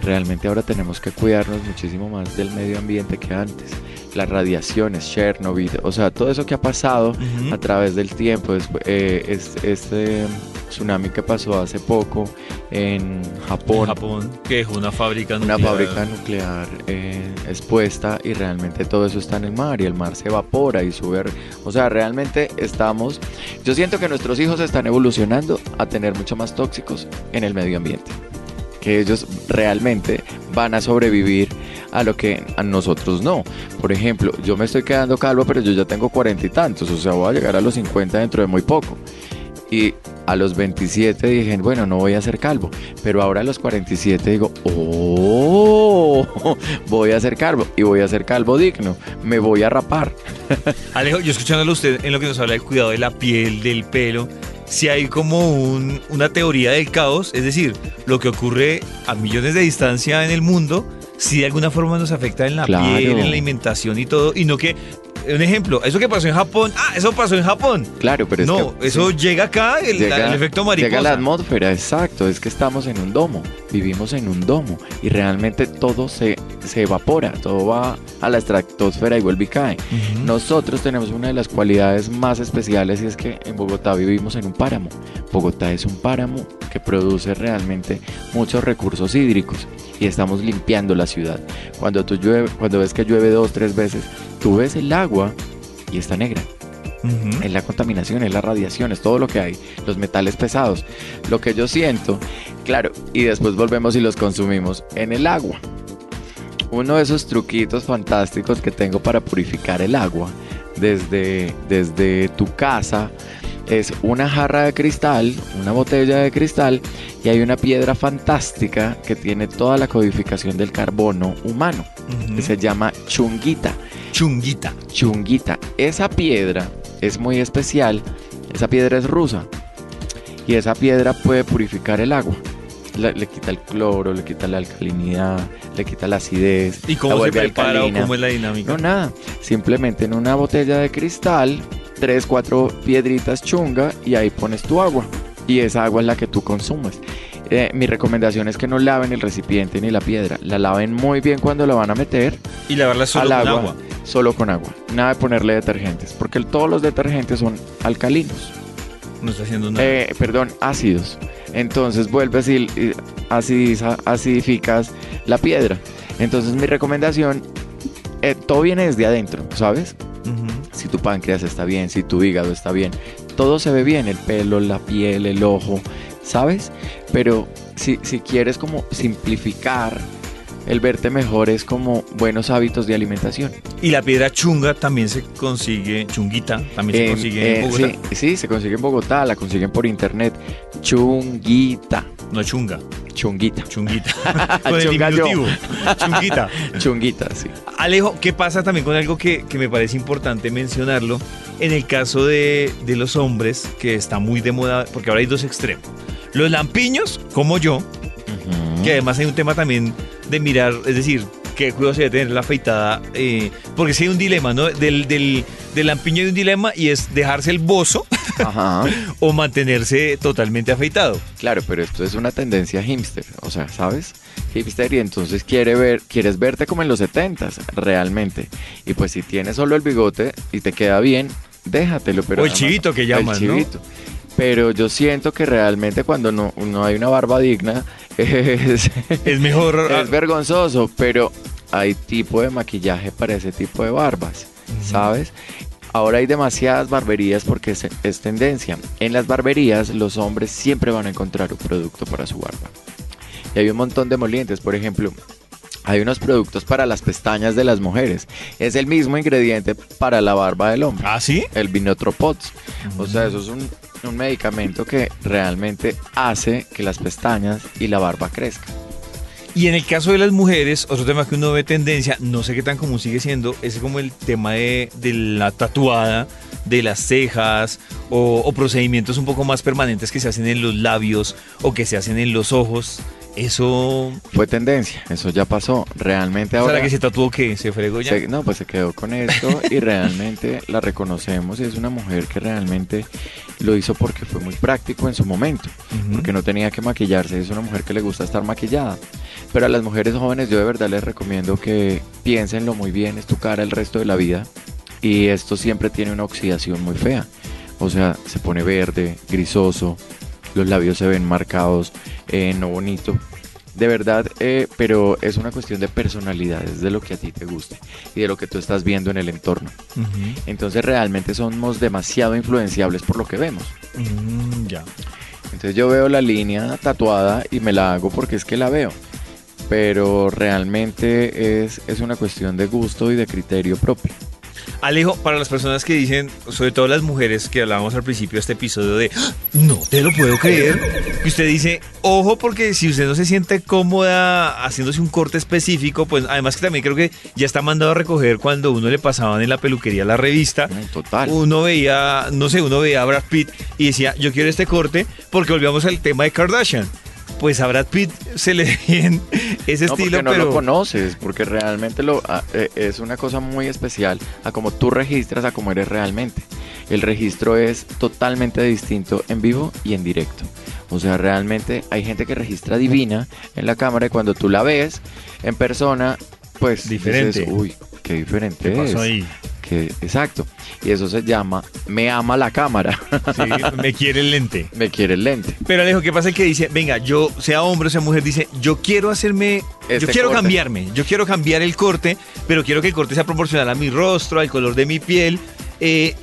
Realmente ahora tenemos que cuidarnos muchísimo más del medio ambiente que antes. Las radiaciones, Chernobyl, o sea, todo eso que ha pasado a través del tiempo. despu- eh, es- este tsunami que pasó hace poco en Japón, En Japón, que dejó una fábrica una nuclear. fábrica nuclear eh, expuesta y realmente todo eso está en el mar y el mar se evapora y sube. O sea, realmente estamos. Yo siento que nuestros hijos están evolucionando a tener mucho más tóxicos en el medio ambiente. Que ellos realmente van a sobrevivir a lo que a nosotros no. Por ejemplo, yo me estoy quedando calvo, pero yo ya tengo cuarenta y tantos. O sea, voy a llegar a los 50 dentro de muy poco. Y a los 27 dije, bueno, no voy a ser calvo. Pero ahora a los 47 digo, oh, [LAUGHS] voy a ser calvo. Y voy a ser calvo digno. Me voy a rapar. [LAUGHS] Alejo, yo escuchándolo usted en lo que nos habla del cuidado de la piel, del pelo, si hay como un- una teoría del caos, es decir, lo que ocurre a millones de distancia en el mundo, si de alguna forma nos afecta en la Claro. piel, en la alimentación y todo, y no que, un ejemplo, eso que pasó en Japón, ah, eso pasó en Japón. Claro, pero es no, que, eso sí. llega acá, el, Llega- el efecto mariposa. Llega a la atmósfera, exacto. Es que estamos en un domo. Vivimos en un domo. Y realmente todo se, se evapora. Todo va a la estratosfera y vuelve y cae. Nosotros tenemos una de las cualidades más especiales y es que en Bogotá vivimos en un páramo. Bogotá es un páramo que produce realmente muchos recursos hídricos y estamos limpiando la ciudad. Cuando tú llueve, cuando ves que llueve dos, tres veces, tú ves el agua y está negra. Es la contaminación, es la radiación, es todo lo que hay, los metales pesados. Lo que yo siento, claro, y después volvemos y los consumimos en el agua. Uno de esos truquitos fantásticos que tengo para purificar el agua desde, desde tu casa es una jarra de cristal, una botella de cristal y hay una piedra fantástica que tiene toda la codificación del carbono humano, que se llama chunguita Chunguita. chunguita. Esa piedra es muy especial. Esa piedra es rusa. Y esa piedra puede purificar el agua. Le, le quita el cloro, le quita la alcalinidad, le quita la acidez. ¿Y la cómo se prepara o cómo es la dinámica? No, nada. Simplemente en una botella de cristal, tres, cuatro piedritas chunga y ahí pones tu agua. Y esa agua es la que tú consumes. Eh, mi recomendación es que no laven el recipiente ni la piedra. La laven muy bien cuando la van a meter Y lavarla solo con agua. Solo con agua. Nada de ponerle detergentes. Porque todos los detergentes son alcalinos. No está haciendo nada. Eh, perdón, ácidos. Entonces vuelves y, acidiza- acidificas la piedra. Entonces mi recomendación, eh, todo viene desde adentro, ¿sabes? Ujú. Si tu páncreas está bien, si tu hígado está bien, todo se ve bien, el pelo, la piel, el ojo, ¿sabes? Pero si, si quieres como simplificar el verte mejor es como buenos hábitos de alimentación. Y la piedra chunga también se consigue, chunguita, también se consigue en eh, Bogotá. sí, sí, se consigue en Bogotá, la consiguen por internet. Chunguita, No chunga, chunguita, chunguita. [LAUGHS] con el diminutivo. Chunguita. [LAUGHS] chunguita, sí. Alejo, ¿qué pasa también con algo que, que me parece importante mencionarlo? En el caso de, de los hombres, que está muy de moda, porque ahora hay dos extremos. Los lampiños, como yo, que además hay un tema también de mirar, es decir, qué cuidado se debe tener la afeitada, eh, porque si hay un dilema, ¿no? Del, del, del lampiño hay un dilema y es dejarse el bozo Ajá. [LAUGHS] o mantenerse totalmente afeitado. Claro, pero esto es una tendencia hipster, o sea, ¿sabes? Hipster y entonces quiere ver, quieres verte como en los 70s, realmente. Y pues si tienes solo el bigote y te queda bien, déjatelo, pero O el además- chivito que llaman, El chivito. Pero yo siento que realmente cuando no, no hay una barba digna [LAUGHS] es, Es mejor. es vergonzoso, pero hay tipo de maquillaje para ese tipo de barbas, ¿sabes? Ahora hay demasiadas barberías porque es, es tendencia. En las barberías los hombres siempre van a encontrar un producto para su barba. Y hay un montón de molientes, por ejemplo, hay unos productos para las pestañas de las mujeres. Es el mismo ingrediente para la barba del hombre. ¿Ah, sí? El Vinotropods. O sea, eso es un, un medicamento que realmente hace que las pestañas y la barba crezcan. Y en el caso de las mujeres, otro tema que uno ve tendencia, no sé qué tan común sigue siendo, es como el tema de, la tatuada, de las cejas o procedimientos un poco más permanentes que se hacen en los labios o que se hacen en los ojos. Eso. Fue tendencia, eso ya pasó. Realmente O sea, ahora... la que se tatuó que se fregó ya. Se- no, pues se quedó con esto [LAUGHS] y realmente la reconocemos y es una mujer que realmente lo hizo porque fue muy práctico en su momento, porque no tenía que maquillarse, es una mujer que le gusta estar maquillada. Pero a las mujeres jóvenes yo de verdad les recomiendo que piénsenlo muy bien, es tu cara el resto de la vida y esto siempre tiene una oxidación muy fea. O sea, se pone verde, grisoso, los labios se ven marcados, eh, no bonito. De verdad, eh, pero es una cuestión de personalidad, es de lo que a ti te guste y de lo que tú estás viendo en el entorno. Entonces realmente somos demasiado influenciables por lo que vemos. Mm, ya. Entonces yo veo la línea tatuada y me la hago porque es que la veo. Pero realmente es, es una cuestión de gusto y de criterio propio. Alejo, para las personas que dicen, sobre todo las mujeres que hablábamos al principio de este episodio de "¡Ah! no te lo puedo creer, que usted dice, ojo, porque si usted no se siente cómoda haciéndose un corte específico, pues además que también creo que ya está mandado a recoger cuando uno le pasaban en la peluquería la revista. Total. Uno veía, no sé, uno veía a Brad Pitt y decía, yo quiero este corte porque volvíamos al tema de Kardashian. Pues a Brad Pitt se le bien ese No, estilo, porque no pero lo conoces, porque realmente lo, ah, eh, es una cosa muy especial a como tú registras a como eres realmente. El registro es totalmente distinto en vivo y en directo. O sea, realmente hay gente que registra divina en la cámara y cuando tú la ves en persona, pues Diferente. dices, uy, qué diferente ¿qué pasó es. ahí? Que, exacto. Y eso se llama me ama la cámara. Sí, me quiere el lente. [LAUGHS] me quiere el lente. Pero Alejo, ¿qué pasa? Que dice, venga, yo, sea hombre o sea mujer, dice, yo quiero hacerme, yo Este quiero corte. cambiarme, yo quiero cambiar el corte, pero quiero que el corte sea proporcional a mi rostro, al color de mi piel. Eh,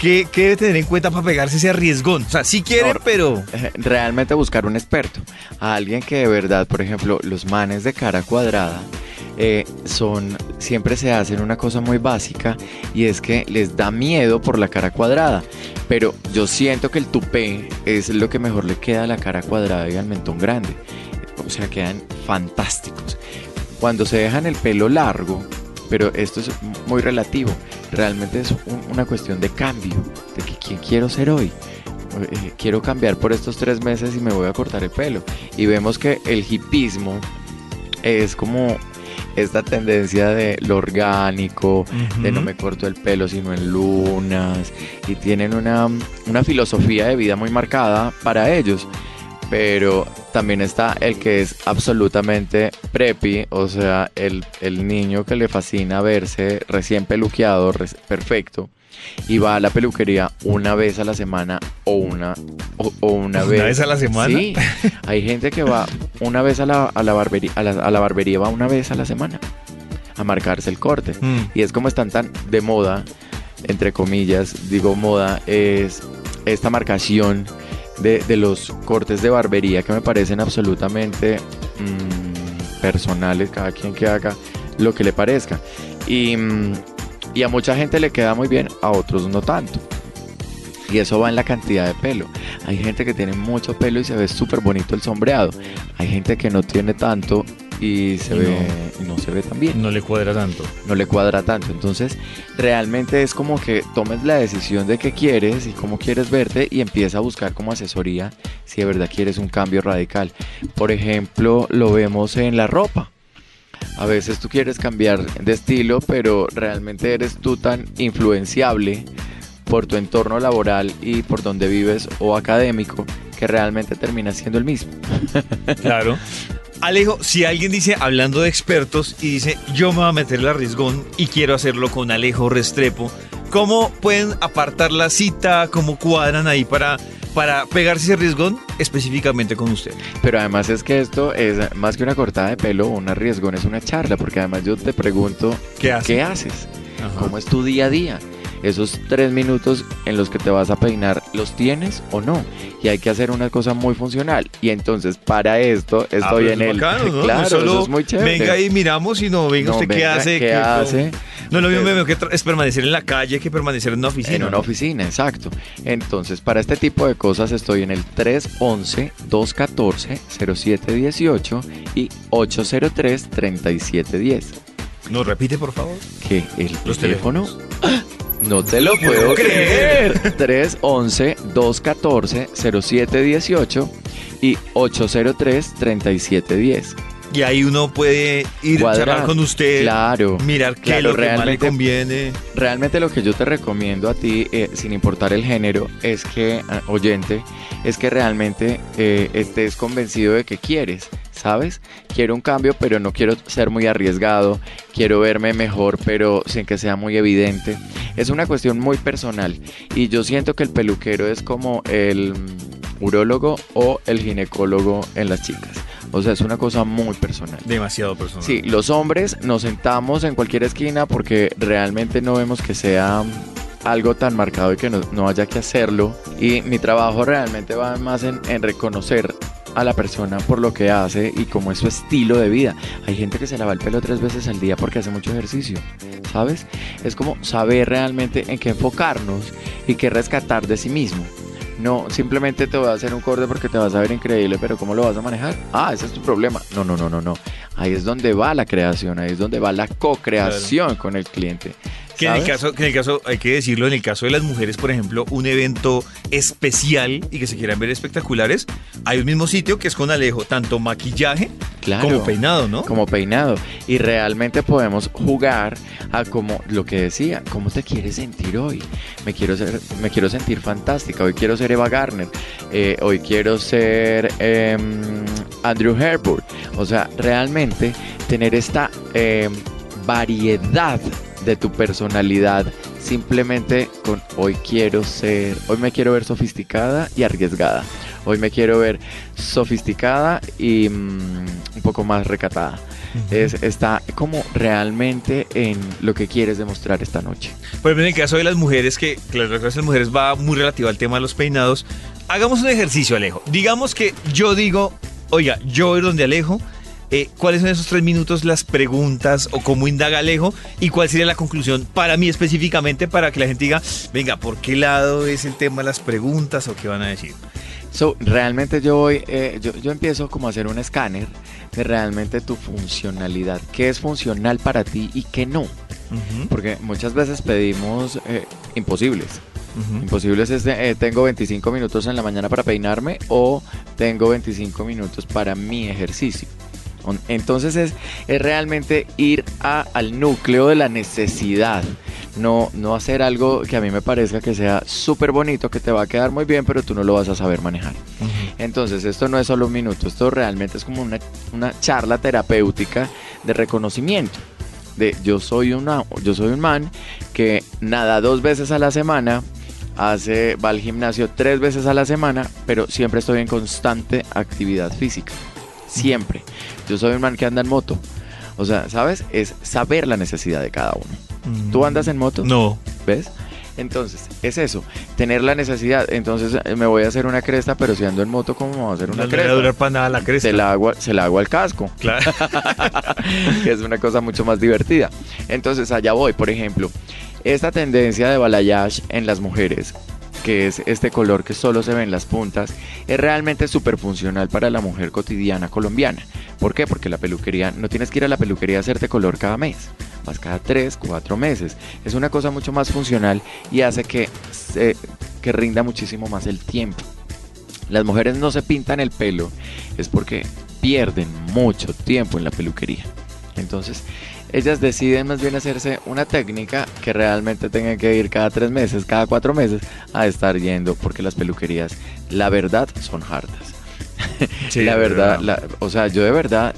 ¿qué, qué debe tener en cuenta para pegarse ese arriesgón? O sea, sí quiere, No, pero... Eh, realmente buscar un experto, a alguien que de verdad, por ejemplo, los manes de cara cuadrada eh, son, siempre se hacen una cosa muy básica y es que les da miedo por la cara cuadrada, pero yo siento que el tupé es lo que mejor le queda a la cara cuadrada y al mentón grande, o sea, quedan fantásticos. Cuando se dejan el pelo largo, pero esto es muy relativo, realmente es un- una cuestión de cambio, de que quién quiero ser hoy eh, quiero cambiar por estos tres meses y me voy a cortar el pelo. Y vemos que el hipismo es como esta tendencia de lo orgánico, de no me corto el pelo sino en lunas, y tienen una, una filosofía de vida muy marcada para ellos. Pero también está el que es absolutamente preppy, o sea, el, el niño que le fascina verse recién peluqueado, res- perfecto, y va a la peluquería una vez a la semana o una, o, o una, ¿Una vez a la semana? Sí, hay gente que va una vez a la, a la barbería, a la, a la barbería va una vez a la semana a marcarse el corte. Mm. Y es como están tan de moda, entre comillas, digo moda, es esta marcación de, de los cortes de barbería que me parecen absolutamente mm, personales, cada quien que haga lo que le parezca. Y, mm, y a mucha gente le queda muy bien, a otros no tanto. Y eso va en la cantidad de pelo. Hay gente que tiene mucho pelo y se ve súper bonito el sombreado. Hay gente que no tiene tanto y se Y ve y no se ve tan bien No le cuadra tanto. no le cuadra tanto. Entonces, realmente es como que tomes la decisión de qué quieres y cómo quieres verte y empieza a buscar como asesoría si de verdad quieres un cambio radical. Por ejemplo, lo vemos en la ropa. A veces tú quieres cambiar de estilo, pero realmente eres tú tan influenciable por tu entorno laboral y por donde vives o académico que realmente termina siendo el mismo. [LAUGHS] Claro. Alejo, si alguien dice, hablando de expertos, y dice, yo me voy a meter el arriesgón y quiero hacerlo con Alejo Restrepo, ¿cómo pueden apartar la cita? ¿Cómo cuadran ahí para para pegarse ese riesgón específicamente con usted. Pero además es que esto es más que una cortada de pelo, un arriesgón, es una charla, porque además yo te pregunto, ¿Qué hace? ¿qué haces? ¿Cómo es tu día a día? Esos tres minutos en los que te vas a peinar, ¿los tienes o no? Y hay que hacer una cosa muy funcional. Y entonces, para esto, Ah, estoy en es el... bacano, ¿no? [LAUGHS] Claro, No solo eso es muy chévere. Venga y miramos, venga No, usted qué venga, hace. ¿qué hace? No lo mismo que es permanecer en la calle que permanecer en una oficina. En una oficina, exacto. Entonces, para este tipo de cosas estoy en el 311-214-0718 y 803-3710. ¿Nos repite, por favor? ¿Qué? ¿El Los teléfono? ¡Ah! No te lo [LAUGHS] puedo creer. 311-214-0718 y 803-3710. Y ahí uno puede ir a charlar con usted, Claro. mirar qué Claro, lo que más le realmente- conviene. Realmente lo que yo te recomiendo a ti, eh, sin importar el género, es que, ah, oyente, es que realmente eh, estés convencido de que quieres, ¿sabes? Quiero un cambio, pero no quiero ser muy arriesgado, quiero verme mejor, pero sin que sea muy evidente. Es una cuestión muy personal y yo siento que el peluquero es como el urólogo o el ginecólogo en las chicas. O sea, es una cosa muy personal. Demasiado personal. Sí, los hombres nos sentamos en cualquier esquina porque realmente no vemos que sea algo tan marcado y que no, no haya que hacerlo. Y mi trabajo realmente va más en, en reconocer a la persona por lo que hace y cómo es su estilo de vida. Hay gente que se lava el pelo tres veces al día porque hace mucho ejercicio, ¿sabes? Es como saber realmente en qué enfocarnos y qué rescatar de sí mismo. No, simplemente te voy a hacer un corte porque te vas a ver increíble, pero ¿cómo lo vas a manejar? Ah, ese es tu problema. No, no, no, no, no. Ahí es donde va la creación, ahí es donde va la co-creación con el cliente. Que en, el caso, que en el caso, hay que decirlo, en el caso de las mujeres, por ejemplo, un evento especial y que se quieran ver espectaculares, hay un mismo sitio que es con Alejo, tanto maquillaje Claro. como peinado, ¿no? como peinado. Y realmente podemos jugar a como lo que decía cómo te quieres sentir hoy me quiero ser me quiero sentir fantástica. Hoy quiero ser Eva Garner. Eh, hoy quiero ser em, Andrew Herbert o sea realmente tener esta em, variedad de tu personalidad simplemente con hoy quiero ser hoy me quiero ver sofisticada y arriesgada hoy me quiero ver sofisticada y mm, un poco más recatada es, está como realmente en lo que quieres demostrar esta noche. Por ejemplo, en el caso de las mujeres, que claro, de las mujeres va muy relativo al tema de los peinados, hagamos un ejercicio, Alejo. Digamos que yo digo, oiga, yo voy donde Alejo, eh, ¿cuáles son esos tres minutos, las preguntas o cómo indaga Alejo? ¿Y cuál sería la conclusión para mí específicamente para que la gente diga, venga, ¿por qué lado es el tema de las preguntas o qué van a decir? So, realmente yo voy, eh, yo, yo empiezo como a hacer un escáner de realmente tu funcionalidad, qué es funcional para ti y qué no. Porque muchas veces pedimos eh, imposibles. Imposibles es, de, eh, tengo 25 minutos en la mañana para peinarme o tengo 25 minutos para mi ejercicio. On- Entonces es, es realmente ir a- al núcleo de la necesidad. No, no hacer algo que a mí me parezca que sea súper bonito, que te va a quedar muy bien, pero tú no lo vas a saber manejar. Entonces esto no es solo un minuto, esto realmente es como una, una charla terapéutica de reconocimiento. De yo soy una, yo soy un man que nada dos veces a la semana, hace, va al gimnasio tres veces a la semana, pero siempre estoy en constante actividad física. Siempre. Yo soy un man que anda en moto. O sea, ¿sabes? Es saber la necesidad de cada uno. ¿Tú andas en moto? No. ¿Ves? Entonces, es eso, tener la necesidad. Entonces, eh, me voy a hacer una cresta, pero si ando en moto, ¿cómo me voy a hacer No una le va a cresta? durar para nada la cresta. Se la, hago, se la hago al casco, Claro. [LAUGHS] que es una cosa mucho más divertida. Entonces, allá voy, por ejemplo, esta tendencia de balayage en las mujeres, que es este color que solo se ve en las puntas, es realmente súper funcional para la mujer cotidiana colombiana. ¿Por qué? Porque la peluquería, no tienes que ir a la peluquería a hacerte color cada mes, vas cada 3, 4 meses. Es una cosa mucho más funcional y hace que, que rinda muchísimo más el tiempo. Las mujeres no se pintan el pelo, es porque pierden mucho tiempo en la peluquería. Entonces, ellas deciden más bien hacerse una técnica que realmente tengan que ir cada tres meses, cada cuatro meses a estar yendo, porque las peluquerías, la verdad, son hartas. [LAUGHS] Sí, la verdad, la- o sea, yo de verdad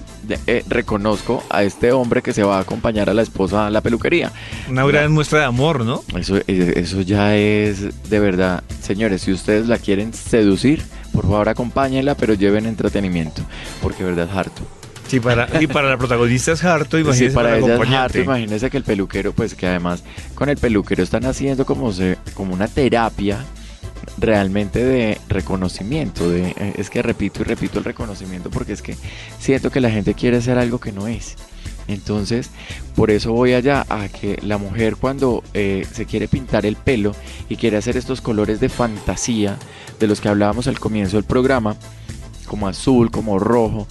eh, reconozco a este hombre que se va a acompañar a la esposa a la peluquería. Una gran muestra de amor, ¿no? Eso, eh, eso ya es de verdad. Señores, si ustedes la quieren seducir, por favor acompáñenla, pero lleven entretenimiento, porque de verdad es harto. Sí, para, y para la protagonista es harto, Sí, imagínese para para el ella es acompañante. harto. Imagínense que el peluquero, pues que además con el peluquero están haciendo como, se, como una terapia realmente de reconocimiento. De, eh, es que repito y repito el reconocimiento porque es que siento que la gente quiere hacer algo que no es. Entonces, por eso voy allá a que la mujer cuando eh, se quiere pintar el pelo y quiere hacer estos colores de fantasía de los que hablábamos al comienzo del programa, como azul, como rojo,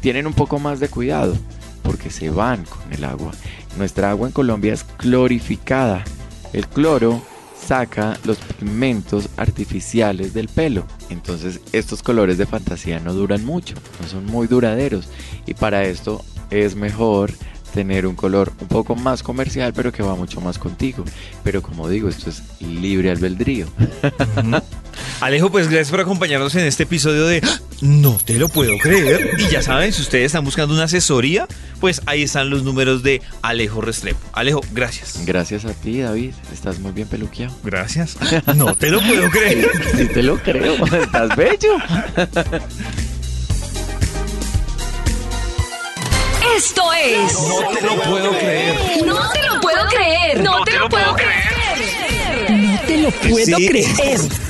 tienen un poco más de cuidado porque se van con el agua. Nuestra agua en Colombia es clorificada. El cloro saca los pigmentos artificiales del pelo. Entonces estos colores de fantasía no duran mucho, no son muy duraderos. Y para esto es mejor tener un color un poco más comercial, pero que va mucho más contigo. Pero como digo, esto es libre albedrío. [LAUGHS] Alejo, pues gracias por acompañarnos en este episodio de. No te lo puedo creer. Y ya saben, si ustedes están buscando una asesoría, pues ahí están los números de Alejo Restrepo. Alejo, gracias. Gracias a ti, David. Estás muy bien peluqueado. Gracias. No te lo puedo creer. [LAUGHS] Sí te lo creo, estás bello. [LAUGHS] Esto es. No te lo puedo creer. No te lo puedo creer. No te lo puedo creer. No te lo puedo creer.